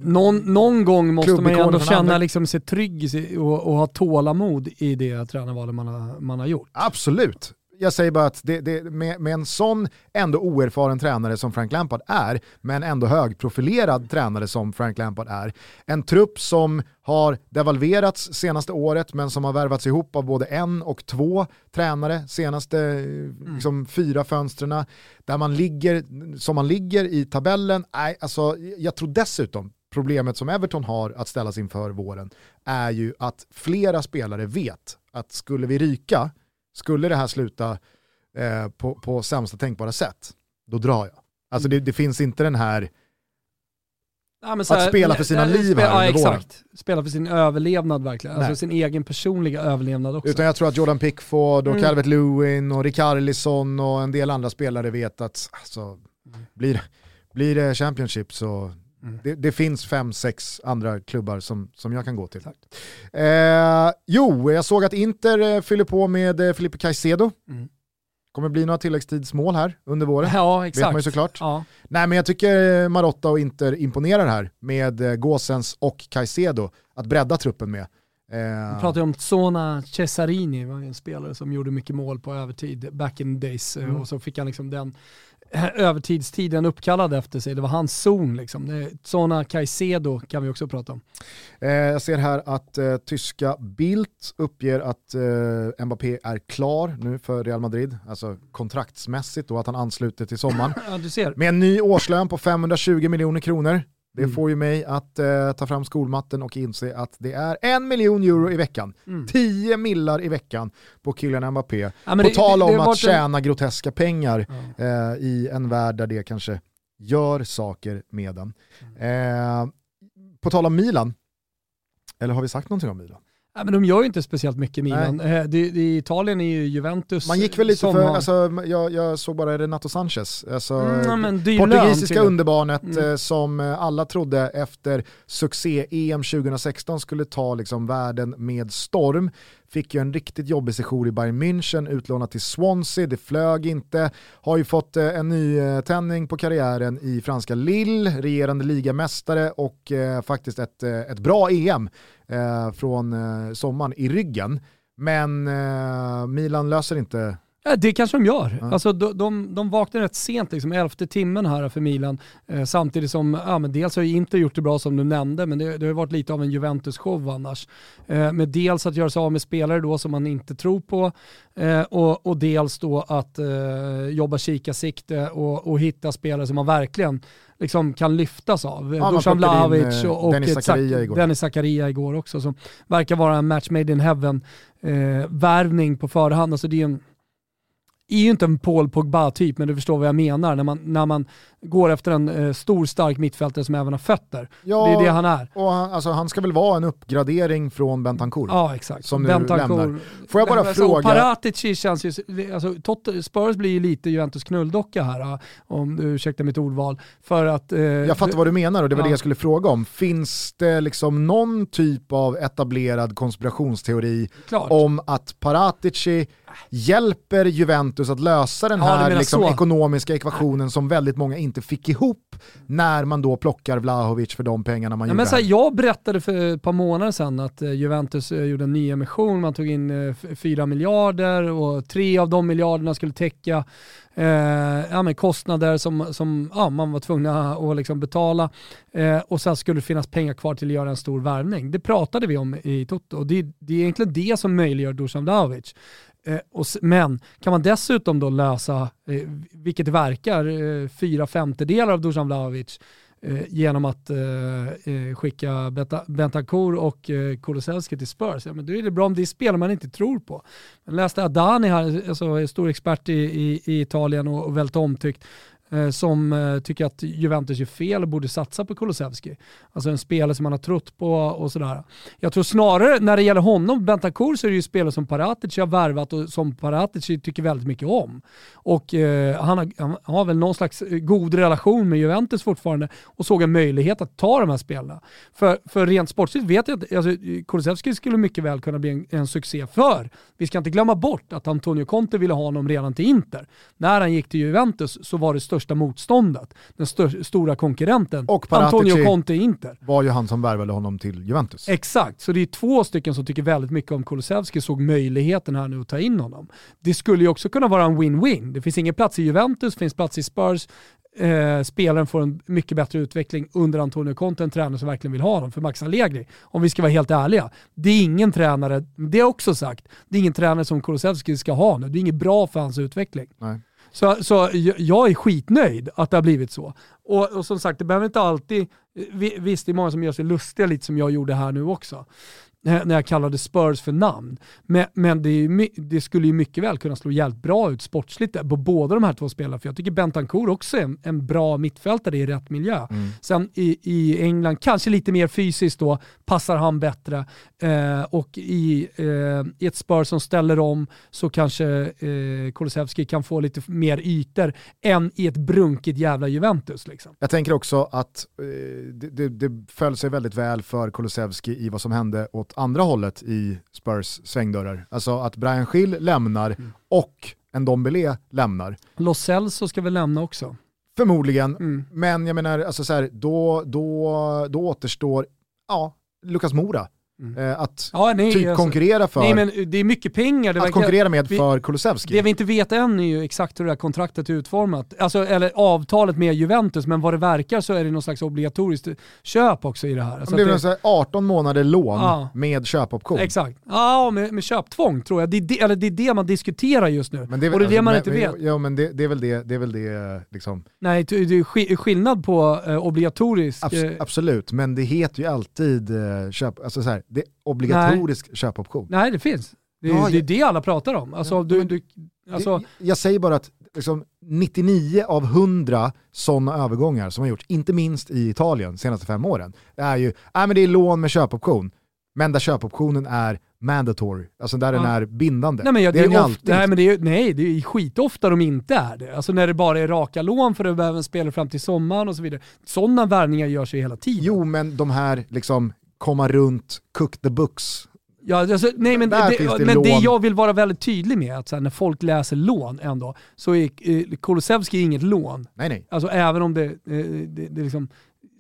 någon, någon gång måste man ju ändå känna liksom, sig trygg och, och ha tålamod i det tränarvalet man har, man har gjort. Absolut, jag säger bara att det, det, med, med, en sån ändå oerfaren tränare som Frank Lampard är, men ändå högprofilerad tränare som Frank Lampard är, en trupp som har devalverats senaste året men som har värvats ihop av både en och två tränare senaste mm. liksom, fyra fönstren, där man ligger som man ligger i tabellen. Nej, alltså, jag tror dessutom problemet som Everton har att ställas inför våren är ju att flera spelare vet att skulle vi ryka skulle det här sluta eh, på, på sämsta tänkbara sätt, då drar jag. Alltså det, det finns inte den här Ja, här, att spela för sina liv spela, här ja, exakt. Spela för sin överlevnad verkligen. Alltså sin egen personliga överlevnad också. Utan jag tror att Jordan Pickford och mm. Calvert Lewin och Rikarlison och en del andra spelare vet att alltså, mm. blir, blir det Championship så Mm. Det, det, finns fem, sex andra klubbar som, som jag kan gå till. Eh, jo, jag såg att Inter eh, fyller på med eh, Felipe Caicedo. Mm. kommer bli några tilläggstidsmål här under våren. Ja, exakt. Vet man ju såklart. Ja. Nej, men jag tycker Marotta och Inter imponerar här med eh, Gåsens och Caicedo att bredda truppen med. Eh. Vi pratar ju om Zona Cesarini, var en spelare som gjorde mycket mål på övertid back in the days mm. och så fick han liksom den övertidstiden uppkallad efter sig. Det var hans zon. Liksom. Sådana Caicedo kan vi också prata om. Eh, jag ser här att eh, tyska Bildt uppger att eh, Mbappé är klar nu för Real Madrid, alltså kontraktsmässigt och att han ansluter till sommaren. ja, Med en ny årslön på 520 miljoner kronor. Det mm. får ju mig att eh, ta fram skolmatten och inse att det är en miljon euro i veckan. Mm. 10 millar i veckan på Kylian Mbappé. Ja, på det, tal om det, det att tjäna en... groteska pengar ja. eh, i en värld där det kanske gör saker med den. Mm. Eh, på tal om Milan, eller har vi sagt någonting om Milan? Nej, men de gör ju inte speciellt mycket Milan. Eh, det, det, Italien är ju Juventus. Man gick väl lite för, har... alltså, jag, jag, såg bara Renato Sanchez, alltså, mm, portugisiska lön, underbarnet mm. Eh, som eh, alla trodde efter succé-EM 2016 skulle ta liksom, världen med storm. Fick ju en riktigt jobbig session i Bayern München, utlånat till Swansea, det flög inte. Har ju fått en ny tändning på karriären i franska Lille, regerande ligamästare och eh, faktiskt ett, ett bra EM eh, Eh, från eh, sommaren i ryggen. Men eh, Milan löser inte Ja, det kanske de gör. Ja. Alltså, de, de, de vaknar rätt sent, liksom, elfte timmen här för Milan. Eh, samtidigt som, ja, men dels har ju inte gjort det bra som du nämnde, men det, det har varit lite av en Juventus-show annars. Eh, med dels att göra sig av med spelare då som man inte tror på eh, och, och dels då att eh, jobba kikarsikte och, och hitta spelare som man verkligen liksom kan lyftas av. Ja, Dusan Vlahovic och, och Dennis Zakaria igår. Dennis Zakaria igår också som verkar vara en match made in heaven eh, på förhand. Alltså det är en är ju inte en Paul Pogba-typ, men du förstår vad jag menar. När man, när man går efter en eh, stor stark mittfältare som även har fötter. Ja, det är det han är. Och han, alltså, han ska väl vara en uppgradering från Bentancourt? Ja exakt. Som Bentancourt. Får jag bara alltså, fråga? Paratici känns ju, alltså, Tot Spurs blir ju lite Juventus knulldocka här, om du ursäktar mitt ordval. För att, eh, jag fattar vad du menar och det var ja. det jag skulle fråga om. Finns det liksom någon typ av etablerad konspirationsteori Klart. om att Paratici hjälper Juventus att lösa den här ja, liksom, ekonomiska ekvationen som väldigt många inte fick ihop när man då plockar Vlahovic för de pengarna man ja, gjorde. Men så här, jag berättade för ett par månader sedan att eh, Juventus eh, gjorde en ny emission, man tog in 4 eh, miljarder och tre av de miljarderna skulle täcka eh, ja, men kostnader som, som ja, man var tvungna att liksom betala eh, och sen skulle det finnas pengar kvar till att göra en stor värvning. Det pratade vi om i Toto och det, det är egentligen det som möjliggör Dusan Vlahovic. Eh, men kan man dessutom då lösa, eh, vilket det verkar, eh, fyra femtedelar av Dusan Vlahovic genom att skicka Bentancur och Kulusevski till Spurs, ja, men då är det bra om det är spelare man inte tror på. Jag läste Adani här, alltså, stor expert i, i, i Italien och, och väldigt omtyckt, Eh, som eh, tycker att Juventus gör fel och borde satsa på Kulusevski. Alltså en spelare som man har trott på och sådär. Jag tror snarare när det gäller honom, Bentancur, så är det ju spelare som Paratic har värvat och som Paratic tycker väldigt mycket om. Och eh, han, har, han, har, väl någon slags eh, god relation med Juventus fortfarande och såg en möjlighet att ta de här spelarna. För, för rent sportsligt vet jag att alltså, Kulusevski skulle mycket väl kunna bli en, en succé för. Vi ska inte glömma bort att Antonio Conte ville ha honom redan till Inter. När han gick till Juventus så var det största motståndet, den stör, stora konkurrenten, och Antonio Conte Inter. var ju han som värvade honom till Juventus. Exakt, så det är två stycken som tycker väldigt mycket om Kulusevski, såg möjligheten här nu att ta in honom. Det skulle ju också kunna vara en win-win. Det finns ingen plats i Juventus, det finns plats i Spurs, eh, spelaren får en mycket bättre utveckling under Antonio Conte, en tränare som verkligen vill ha honom. För Max Allegri, om vi ska vara helt ärliga, det är ingen tränare, det är också sagt, det är ingen tränare som Kulusevski ska ha nu. Det är inget bra för hans utveckling. Nej. Så, så jag är skitnöjd att det har blivit så. Och, och som sagt, det behöver inte alltid, visst det är många som gör sig lustiga lite som jag gjorde här nu också när jag kallade Spurs för namn. Men, men det, är, det, skulle ju mycket väl kunna slå jävligt bra ut sportsligt på båda de här två spelarna. För jag tycker Bentancourt också är en, en bra mittfältare i rätt miljö. Mm. Sen i, i England, kanske lite mer fysiskt då, passar han bättre. Eh, och i, eh, i ett Spurs som ställer om så kanske eh, Kulusevski kan få lite mer ytor än i ett brunkigt jävla Juventus. Liksom. Jag tänker också att eh, det, det, det föll sig väldigt väl för Kulusevski i vad som hände åt andra hållet i Spurs svängdörrar. Alltså att Brian Schill lämnar mm. och en Dombele lämnar. Lo Celso ska väl lämna också? Förmodligen, mm. men jag menar, alltså så här, då, då, då återstår ja, Lukas Mora Mm. Eh, att ja, nej, typ alltså, konkurrera för... Nej men det är mycket pengar. att verkar, konkurrera med vi, för Kulusevski. Det vi inte vet än är ju exakt hur det här kontraktet är utformat. Alltså, eller avtalet med Juventus, men vad det verkar så är det någon slags obligatoriskt köp också i det här. Alltså det är det, 18 månader lån ja. med köpoption. Exakt. Ja, med, med köptvång tror jag. Det är det, eller det är det man diskuterar just nu. Men det är, och det är alltså, det man men, inte vet. Ja men det, det, är väl det, det är väl det liksom. Nej, det är skillnad på eh, obligatorisk... Abs eh, absolut, men det heter ju alltid eh, köp, alltså så här, det obligatorisk Nej. köpoption. Nej, det finns. Det är, ja, det, är det alla pratar om. Alltså, du, du, alltså... Jag säger bara att liksom, 99 av 100 sådana övergångar som har gjorts, inte minst i Italien de senaste fem åren, det är ju äh, men det är lån med köpoption. men där köpoptionen är mandatory, alltså där ja. den är bindande. Nej men, ja, det, är, är ofta, nej, men det är, nej, det är skitofta de inte är det. Alltså när det bara är raka lån för att behöva spela fram till sommaren och så vidare. Sådana värvningar görs ju hela tiden. Jo men de här liksom komma runt, cook the books, Ja, alltså, nej, men det, det men det jag vill vara väldigt tydlig med, att så här, när folk läser lån ändå, så är eh, Kulusevski inget lån. Nej, nej. Alltså även om det, eh, det, det liksom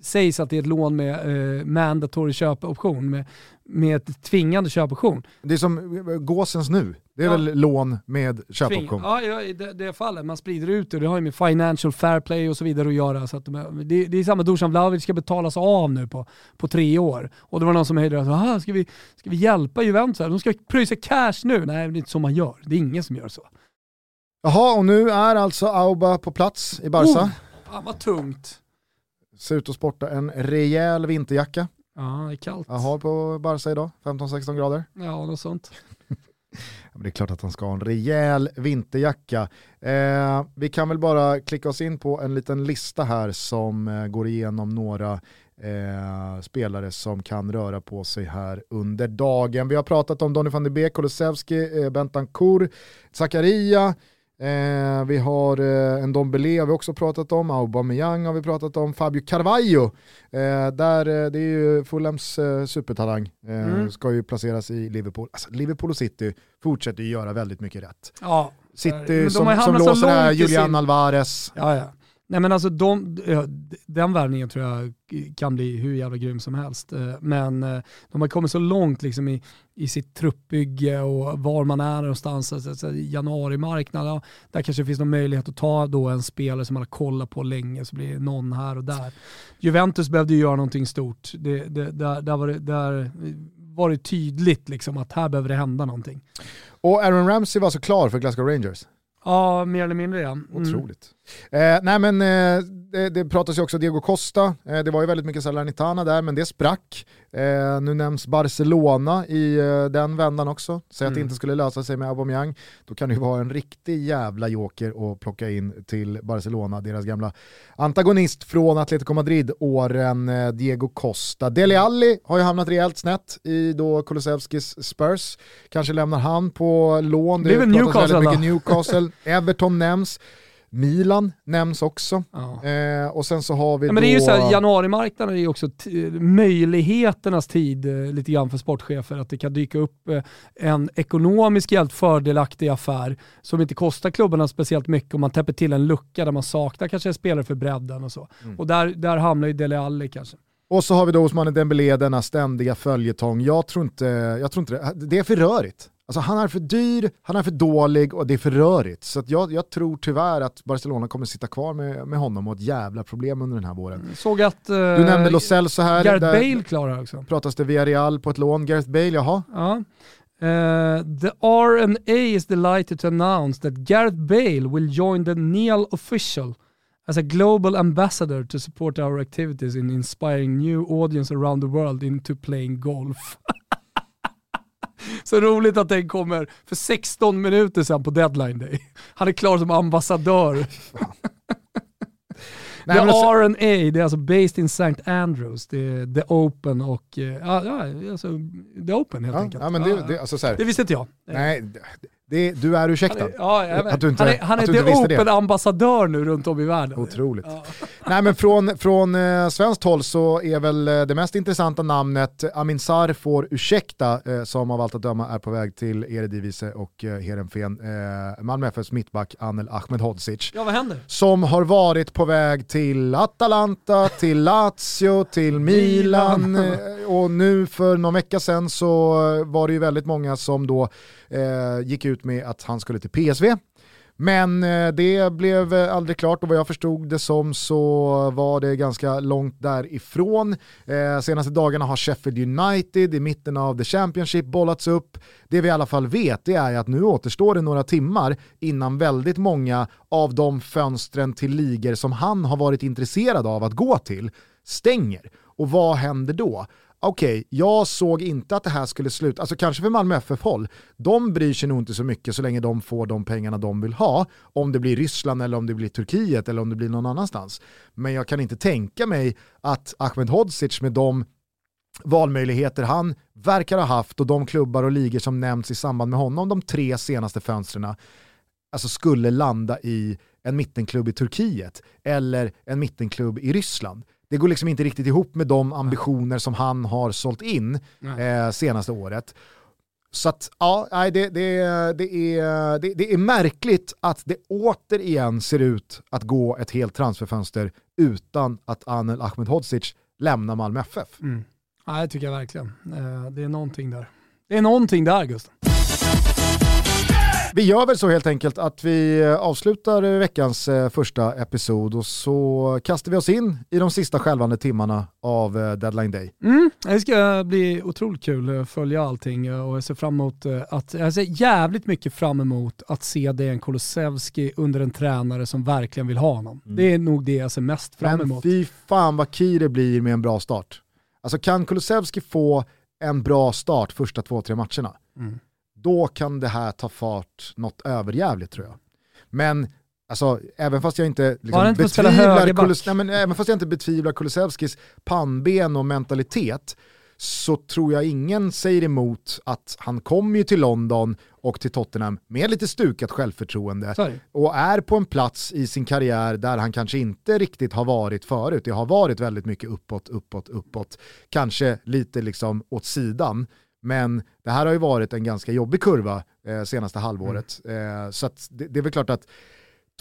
sägs att det är ett lån med eh, mandatory köpoption, med, med ett tvingande köpoption. Det är som eh, Gåsens nu, det är ja. väl lån med köpoption? Ja, ja, i det, det fallet. Man sprider ut det. Det har ju med financial fair play och så vidare att göra. Så att de, det, det är samma, Dusan Vlahovic ska betalas av nu på, på tre år. Och det var någon som höjde det, ska vi, ska vi hjälpa Juventus? De ska pröjsa cash nu. Nej, det är inte så man gör. Det är ingen som gör så. Jaha, och nu är alltså Auba på plats i Barca. Oh, fan vad tungt. Ser ut att sporta en rejäl vinterjacka. Ja, det är kallt. Jag har på Barca idag, 15-16 grader. Ja, något sånt. det är klart att han ska ha en rejäl vinterjacka. Eh, vi kan väl bara klicka oss in på en liten lista här som eh, går igenom några eh, spelare som kan röra på sig här under dagen. Vi har pratat om Donny van de Beek, Kulusevski, eh, Bentancourt, Zakaria, Eh, vi har eh, en Dombele har vi också pratat om, Aubameyang har vi pratat om, Fabio Carvalho, eh, där, eh, det är ju Fulhams eh, supertalang, eh, mm. ska ju placeras i Liverpool. Alltså, Liverpool och City fortsätter ju göra väldigt mycket rätt. Ja. City som, som låser här, Julian sin... Alvarez. Ja, ja. Nej men alltså de, den värvningen tror jag kan bli hur jävla grym som helst. Eh, men eh, de har kommit så långt liksom i, i sitt truppbygge och var man är någonstans. Alltså, januarimarknaden, där kanske det finns någon möjlighet att ta då en spelare som man har kollat på länge så blir det någon här och där. Juventus behövde ju göra någonting stort. Det, det, där, där, var det, där var det tydligt liksom att här behöver det hända någonting. Och Aaron Ramsey var så klar för Glasgow Rangers? Ja, mer eller mindre ja. Mm. Otroligt. Eh, nej men eh, det, det pratas ju också Diego Costa, eh, det var ju väldigt mycket Salernitana där men det sprack. Eh, nu nämns Barcelona i eh, den vändan också. Säg mm. att det mm. inte skulle lösa sig med Aubameyang. Då kan det ju vara en riktig jävla joker att plocka in till Barcelona, deras gamla antagonist från Atletico Madrid-åren eh, Diego Costa. Dele Alli har ju hamnat rejält snett i då Kulusevskis Spurs. Kanske lämnar han på lån. Det, det pratas Newcastle, väldigt mycket Newcastle. Everton nämns. Milan nämns också. Ja. Eh, och sen så har vi ja, men Det är ju så här, januarimarknaden är ju också möjligheternas tid eh, lite grann för sportchefer. Att det kan dyka upp eh, en ekonomiskt helt fördelaktig affär som inte kostar klubbarna speciellt mycket om man täpper till en lucka där man saknar kanske en spelare för bredden och så. Mm. Och där, där hamnar ju Dele Alli kanske. Och så har vi då Osman Dembélé, denna ständiga följetong. Jag tror inte, jag tror inte det, det är för rörigt. Alltså han är för dyr, han är för dålig och det är för rörigt. Så jag, jag, tror tyvärr att Barcelona kommer sitta kvar med, med honom och ett jävla problem under den här våren. Mm, såg att... Uh, du nämnde Lo Celso här. Gareth Bale klarar också. Pratas det via Real på ett lån. Gareth Bale, jaha? Ja. Uh, the R&A is delighted to announce that Gareth Bale will join the Neal official as a global ambassador to support our activities in inspiring new audience around the world into playing golf. Så roligt att den kommer för 16 minuter sedan på deadline day. Han är klar som ambassadör. Nej, the R&A, det är alltså based in St. Andrews, det är The Open och, eh, ja, ja alltså The Open helt ja, enkelt. Ja, men det, det, alltså så här, det visste inte jag. Nej, det, du är ursäktad. Han är, ja, att du inte, han är, han är the open-ambassadör nu runt om i världen. Otroligt. Ja. Nej men från, från eh, svenskt håll så är väl eh, det mest intressanta namnet Amin Sar får ursäkta eh, som av allt att döma är på väg till Eredivisie och eh, Heerenveen. Eh, Malmö FFs mittback Anel Ahmedhodzic. Ja vad händer? Som har varit på väg till Atalanta, till Lazio, till Milan, Milan. Eh, och nu för någon vecka sedan så var det ju väldigt många som då eh, gick ut med att han skulle till PSV. Men eh, det blev eh, aldrig klart och vad jag förstod det som så var det ganska långt därifrån. Eh, senaste dagarna har Sheffield United i mitten av the Championship bollats upp. Det vi i alla fall vet det är att nu återstår det några timmar innan väldigt många av de fönstren till ligor som han har varit intresserad av att gå till stänger. Och vad händer då? Okej, okay, jag såg inte att det här skulle sluta, alltså kanske för Malmö FF-håll, de bryr sig nog inte så mycket så länge de får de pengarna de vill ha, om det blir Ryssland eller om det blir Turkiet eller om det blir någon annanstans. Men jag kan inte tänka mig att Ahmed Hodzic med de valmöjligheter han verkar ha haft och de klubbar och ligor som nämnts i samband med honom de tre senaste fönstren alltså skulle landa i en mittenklubb i Turkiet eller en mittenklubb i Ryssland. Det går liksom inte riktigt ihop med de ambitioner som han har sålt in eh, senaste året. Så att, ja, det, det, det, är, det, det är märkligt att det återigen ser ut att gå ett helt transferfönster utan att Anel Ahmedhodzic lämnar Malmö FF. Mm. Ja, det tycker jag verkligen. Eh, det är någonting där. Det är någonting där Gustav. Vi gör väl så helt enkelt att vi avslutar veckans eh, första episod och så kastar vi oss in i de sista skälvande timmarna av eh, Deadline Day. Mm, det ska bli otroligt kul att följa allting och jag ser fram emot att, jag ser jävligt mycket fram emot att se Dejan Kulusevski under en tränare som verkligen vill ha honom. Mm. Det är nog det jag ser mest fram emot. Men fy fan vad key det blir med en bra start. Alltså kan Kulusevski få en bra start första två, tre matcherna, mm då kan det här ta fart något överjävligt tror jag. Men Alltså, även fast jag inte liksom, betvivlar, Kulus, nej, men, även fast jag inte betvivlar Kulusevskis pannben och mentalitet så tror jag ingen säger emot att han kommer ju till London och till Tottenham med lite stukat självförtroende Sorry. och är på en plats i sin karriär där han kanske inte riktigt har varit förut. Det har varit väldigt mycket uppåt, uppåt, uppåt, kanske lite liksom åt sidan. Men det här har ju varit en ganska jobbig kurva eh, senaste halvåret. Mm. Eh, så det, det, är väl klart att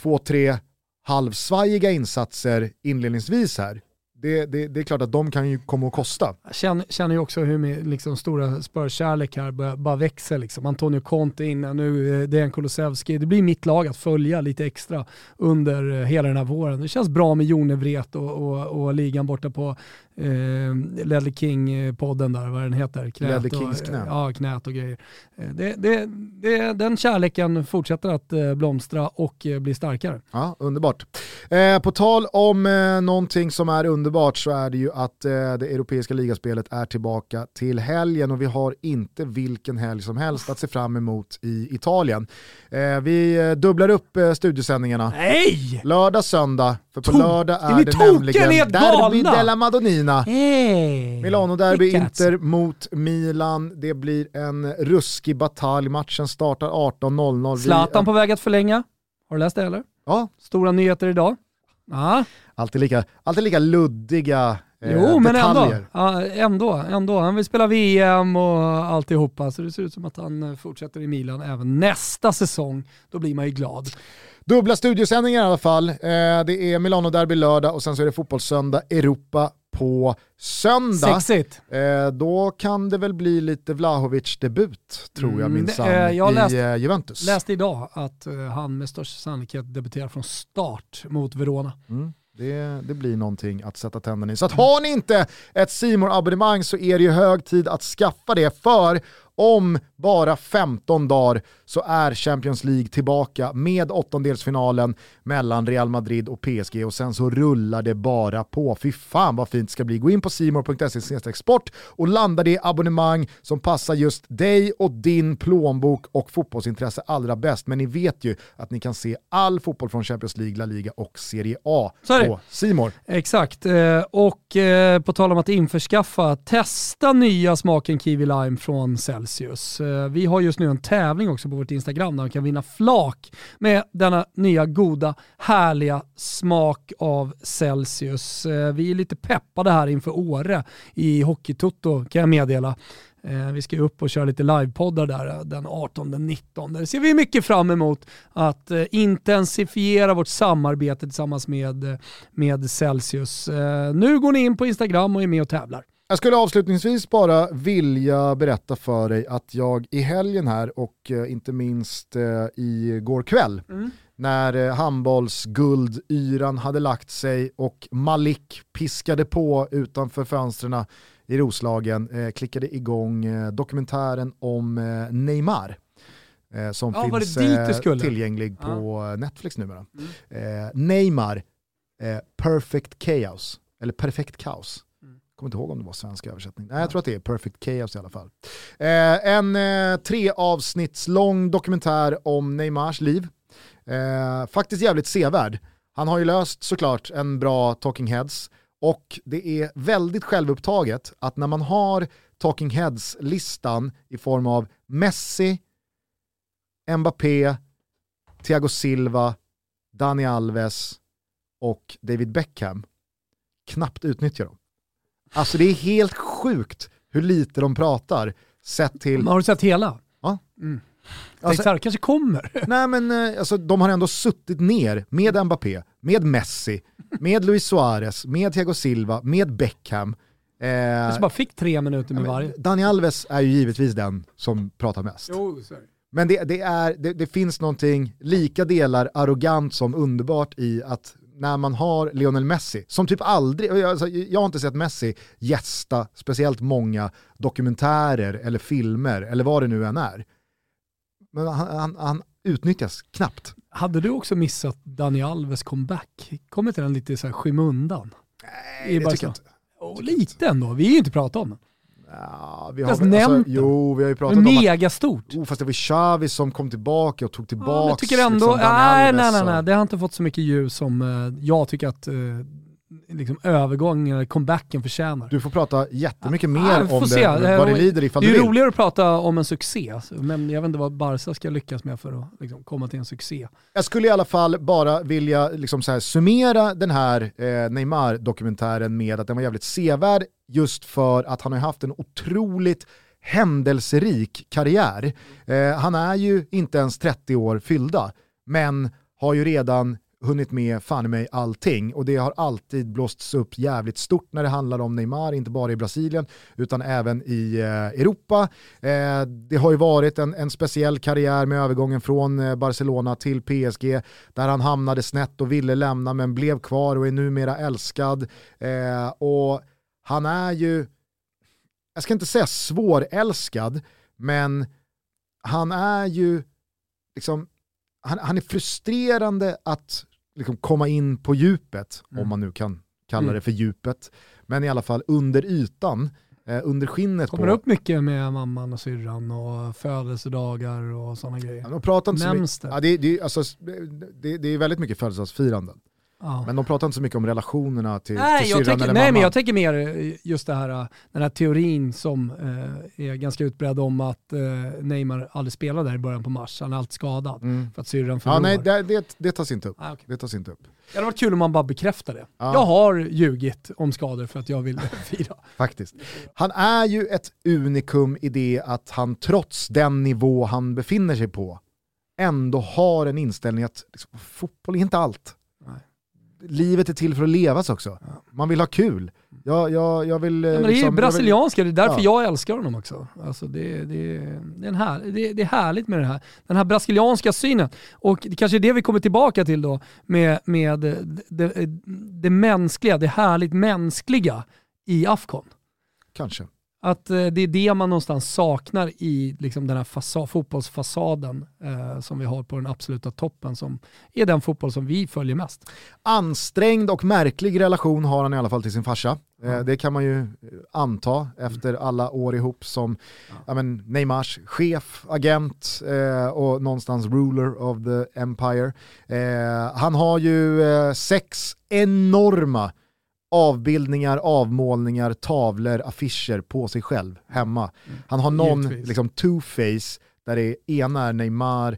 två, tre halvsvajiga insatser inledningsvis här det, det, det, är klart att de kan ju komma att kosta. Jag känner, känner ju också hur min liksom, stora spörkärlek här bara, bara växer. Liksom. Antonio Conte innan, nu eh, Dejan Kulusevski. Det blir mitt lag att följa lite extra under eh, hela den här våren. Det känns bra med Jon Wret och, och, och, ligan borta på eh, Ledley King-podden där, vad den heter. Knät Ledley Kings knä. Ja, knät och grejer. Eh, det, det, det, den kärleken fortsätter att blomstra och bli starkare. Ja, underbart. Eh, på tal om eh, någonting som är underbart så är det ju att eh, det europeiska ligaspelet är tillbaka till helgen och vi har inte vilken helg som helst att se fram emot i Italien. Eh, vi eh, dubblar upp eh, studiosändningarna. Nej! Lördag, söndag, för på lördag är, är det nämligen Derby della Madonnina. Hey. Milano-derby, Inter mot Milan. Det blir en ruskig batalj. Matchen startar 18.00. Zlatan på väg att förlänga. Har du läst det eller? Ja. Stora nyheter idag. Ja. Alltid, lika, alltid lika luddiga eh, Jo, men ändå, ändå, ändå. Han vill spela VM och alltihopa, så det ser ut som att han eh, fortsätter i Milan även nästa säsong. Då blir man ju glad. Dubbla studiosändningar i alla fall. Eh, det är Milano-derby lördag och sen så är det fotbollssöndag Europa på söndag. Sexigt. Eh, då kan det väl bli lite Vlahovic-debut tror jag mm, minsann eh, jag i läst, eh, Juventus. läste idag att eh, han med största sannolikhet debuterar från start mot Verona. Mm. Det, det, blir någonting att sätta tänderna i. Så att har ni inte ett simor abonnemang så är det ju hög tid att skaffa det för om bara 15 dagar så är Champions League tillbaka med åttondelsfinalen mellan Real Madrid och PSG och sen så rullar det bara på. Fy fan vad fint det ska bli. Gå in på simor.se sport och landa det abonnemang som passar just dig och din plånbok och fotbollsintresse allra bäst. Men ni vet ju att ni kan se all fotboll från Champions League, La Liga och Serie A Sorry. på Simor. Exakt, eh, och eh, på tal om att införskaffa, testa nya smaken Kiwi Lime från Celsius. Eh, vi har just nu en tävling också på vårt Instagram där man kan vinna flak med denna nya goda, härliga smak av Celsius. Eh, vi är lite peppade här inför Åre i Hockeytotto kan jag meddela. Eh, vi ska upp och köra lite livepoddar där den 18-19. Det ser vi mycket fram emot att intensifiera vårt samarbete tillsammans med, med Celsius. Nu går ni in på Instagram och är med och tävlar. Jag skulle avslutningsvis bara vilja berätta för dig att jag i helgen här och eh, inte minst eh, igår kväll mm. när eh, handbollsguldyran hade lagt sig och Malik piskade på utanför fönstren i Roslagen klickade igång dokumentären om Neymar som ja, finns tillgänglig på ja. Netflix numera. Mm. Neymar, Perfect Chaos, eller Perfekt Kaos kommer inte ihåg om det var svensk översättning. Nej, jag tror att det är Perfect Chaos i alla fall. Eh, en eh, tre avsnitts lång dokumentär om Neymars liv. Eh, faktiskt jävligt sevärd. Han har ju löst såklart en bra Talking Heads Och det är väldigt självupptaget att när man har Talking Heads-listan i form av Messi, Mbappé, Thiago Silva, Dani Alves och David Beckham knappt utnyttjar dem. Alltså det är helt sjukt hur lite de pratar sett till... Men har du sett hela? Ja. Mm. Alltså, så här, kanske kommer. Nej men eh, alltså, de har ändå suttit ner med Mbappé, med Messi, med Luis Suarez, med Thiago Silva, med Beckham. Eh, alltså bara fick tre minuter med varje. Dani Alves är ju givetvis den som pratar mest. Jo. Men det, det, är, det, det, finns någonting lika delar arrogant som underbart i att när man har Lionel Messi, som typ aldrig, alltså, jag har inte sett Messi gästa speciellt många dokumentärer eller filmer eller vad det nu än är. Men han, han, han utnyttjas knappt. Hade du också missat Dani Alves comeback? Kommer inte den lite så här skymundan? Nej, det tycker jag inte. Oh, lite ändå, vi har ju inte pratat om den. Ja, vi har, alltså, nämnt jo, vi har ju pratat men om megastort. Oh, fast det var Xavi som kom tillbaka och tog tillbaka. Ja, jag tycker ändå, liksom, nej, nej, nej, nej, det har inte fått så mycket ljus som uh, jag tycker att uh, liksom övergången, comebacken förtjänar. Du får prata jättemycket ja, mer om det, det, vad det lider ifall Det är du roligare att prata om en succé, men jag vet inte vad Barca ska lyckas med för att liksom, komma till en succé. Jag skulle i alla fall bara vilja liksom så här, summera den här eh, Neymar-dokumentären med att den var jävligt sevärd just för att han har haft en otroligt händelserik karriär. Eh, han är ju inte ens 30 år fyllda, men har ju redan hunnit med fan mig allting och det har alltid blåsts upp jävligt stort när det handlar om Neymar, inte bara i Brasilien utan även i eh, Europa. Eh, det har ju varit en, en speciell karriär med övergången från eh, Barcelona till PSG där han hamnade snett och ville lämna men blev kvar och är numera älskad. Eh, och han är ju, jag ska inte säga svårälskad, men han är ju liksom han, han, är frustrerande att liksom komma in på djupet, mm. om man nu kan kalla mm. det för djupet. Men i alla fall under ytan, eh, under skinnet Kommer på... upp mycket med mamman och syrran och födelsedagar och sådana grejer? Ja, de pratar inte Nämns så mycket, det? Ja, det, det, alltså, det, det är väldigt mycket födelsedagsfiranden. Ja. Men de pratar inte så mycket om relationerna till, nej, till syrran eller Nej, mamma. men jag tänker mer eh, just det här, eh, den här teorin som eh, är ganska utbredd om att eh, Neymar aldrig spelade där i början på mars. Han är alltid skadad mm. för att syrran förlorar. Ja, nej, det, det, det tas inte upp. Ah, okay. Det tas inte upp. Det hade varit kul om man bara bekräftar det. Ja. Jag har ljugit om skador för att jag vill fira. Faktiskt. Han är ju ett unikum i det att han trots den nivå han befinner sig på ändå har en inställning att liksom, fotboll är inte allt livet är till för att levas också. Man vill ha kul. Jag, jag, jag vill, ja, men det är liksom, brasilianska, det är därför ja. jag älskar honom också. Alltså det, det, det, är här, det, det, är härligt med det här. Den här brasilianska synen. Och det kanske är det vi kommer tillbaka till då med, med det, det mänskliga, det härligt mänskliga i Afcon. Kanske. Att eh, det är det man någonstans saknar i liksom den här fasa, fotbollsfasaden eh, som vi har på den absoluta toppen som är den fotboll som vi följer mest. Ansträngd och märklig relation har han i alla fall till sin farsa. Mm. det kan man ju anta efter alla år ihop som ja. men, Neymars chef, agent eh, och någonstans ruler of the empire. Eh, han har ju eh, sex enorma avbildningar, avmålningar, tavlor, affischer på sig själv hemma. Mm. Han har någon liksom, two-face där det ena är Neymar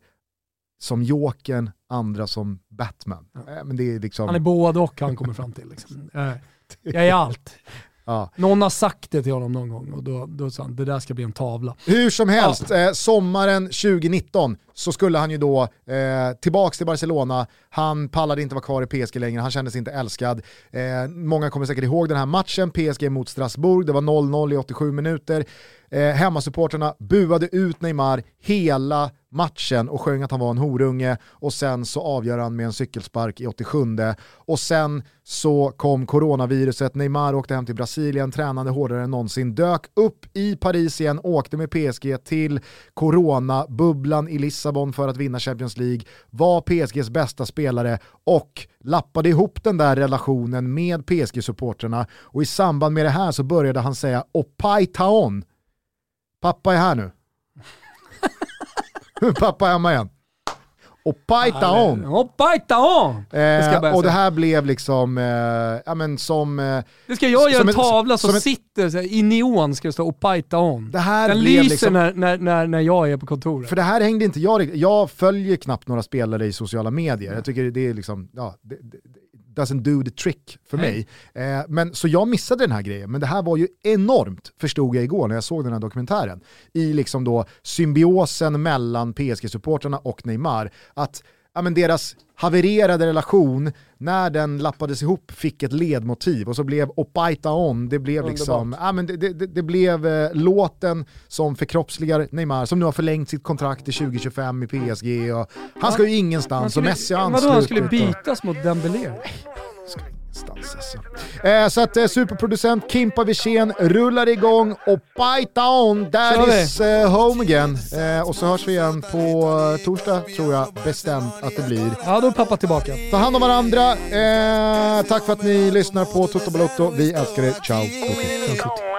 som Jokern, andra som Batman. Ja. Äh, men det är liksom... Han är både och han kommer fram till. Liksom. Jag är allt. Ja. Någon har sagt det till honom någon gång och då, då sa han det där ska bli en tavla. Hur som helst, ja. eh, sommaren 2019 så skulle han ju då eh, tillbaks till Barcelona. Han pallade inte vara kvar i PSG längre, han kände sig inte älskad. Eh, många kommer säkert ihåg den här matchen, PSG mot Strasbourg, det var 0-0 i 87 minuter. Eh, hemmasupporterna buade ut Neymar hela matchen och sjöng att han var en horunge. Och sen så avgör han med en cykelspark i 87 och sen så kom coronaviruset, Neymar åkte hem till Brasilien, tränade hårdare än någonsin, dök upp i Paris igen, åkte med PSG till coronabubblan i Lissabon för att vinna Champions League, var PSGs bästa spelare och lappade ihop den där relationen med PSG-supporterna och i samband med det här så började han säga Opai Taon, pappa är här nu. Pappa är hemma igen. Opaitaon. Opaitaon! Eh, och det här blev liksom, eh, ja men som... Eh, det ska jag göra en tavla som, som sitter så här, i neon, ska det stå Opaitaon. Det här Den lyser liksom, när, när, när, när jag är på kontoret. För det här hängde inte jag Jag följer knappt några spelare i sociala medier. Jag tycker det är liksom, ja, det, doesn't do the trick för Nej. mig. Eh, men, så jag missade den här grejen, men det här var ju enormt, förstod jag igår när jag såg den här dokumentären, i liksom då symbiosen mellan PSG-supportrarna och Neymar. Att ja, men deras havererade relation, när den lappades ihop, fick ett ledmotiv och så blev Opaita On, det blev liksom, ja, men det, det, det blev eh, låten som förkroppsligar Neymar som nu har förlängt sitt kontrakt till 2025 i PSG och han ska ju ingenstans skulle, och Messi anslutit. Vadå han skulle bytas mot Dembélé? Någonstans alltså. Eh, så att eh, superproducent Kimpa Wirsén rullar igång och bite on, that is eh, home again. Eh, och så hörs vi igen på eh, torsdag tror jag bestämt att det blir. Ja, då är pappa tillbaka. Ta hand om varandra. Eh, tack för att ni lyssnar på Toto Balotto. Vi älskar er. Ciao.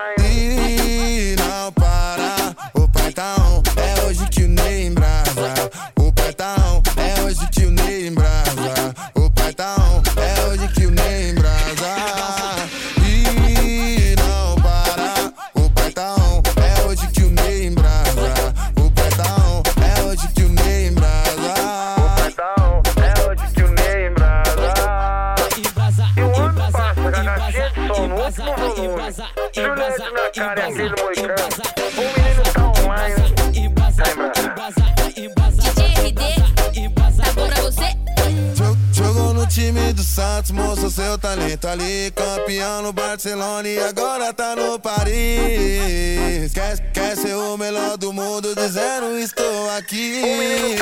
Ciao. Santos mostrou seu talento ali. Campeão no Barcelona e agora tá no Paris. Quer, quer ser o melhor do mundo, dizendo estou aqui.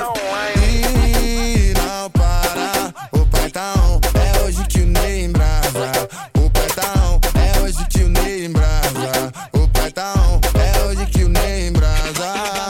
E não para, o pai tá on. É hoje que o Ney embrasa. O pai tá on. É hoje que o Ney embrasa. O pai tá on. É hoje que o Ney embrasa.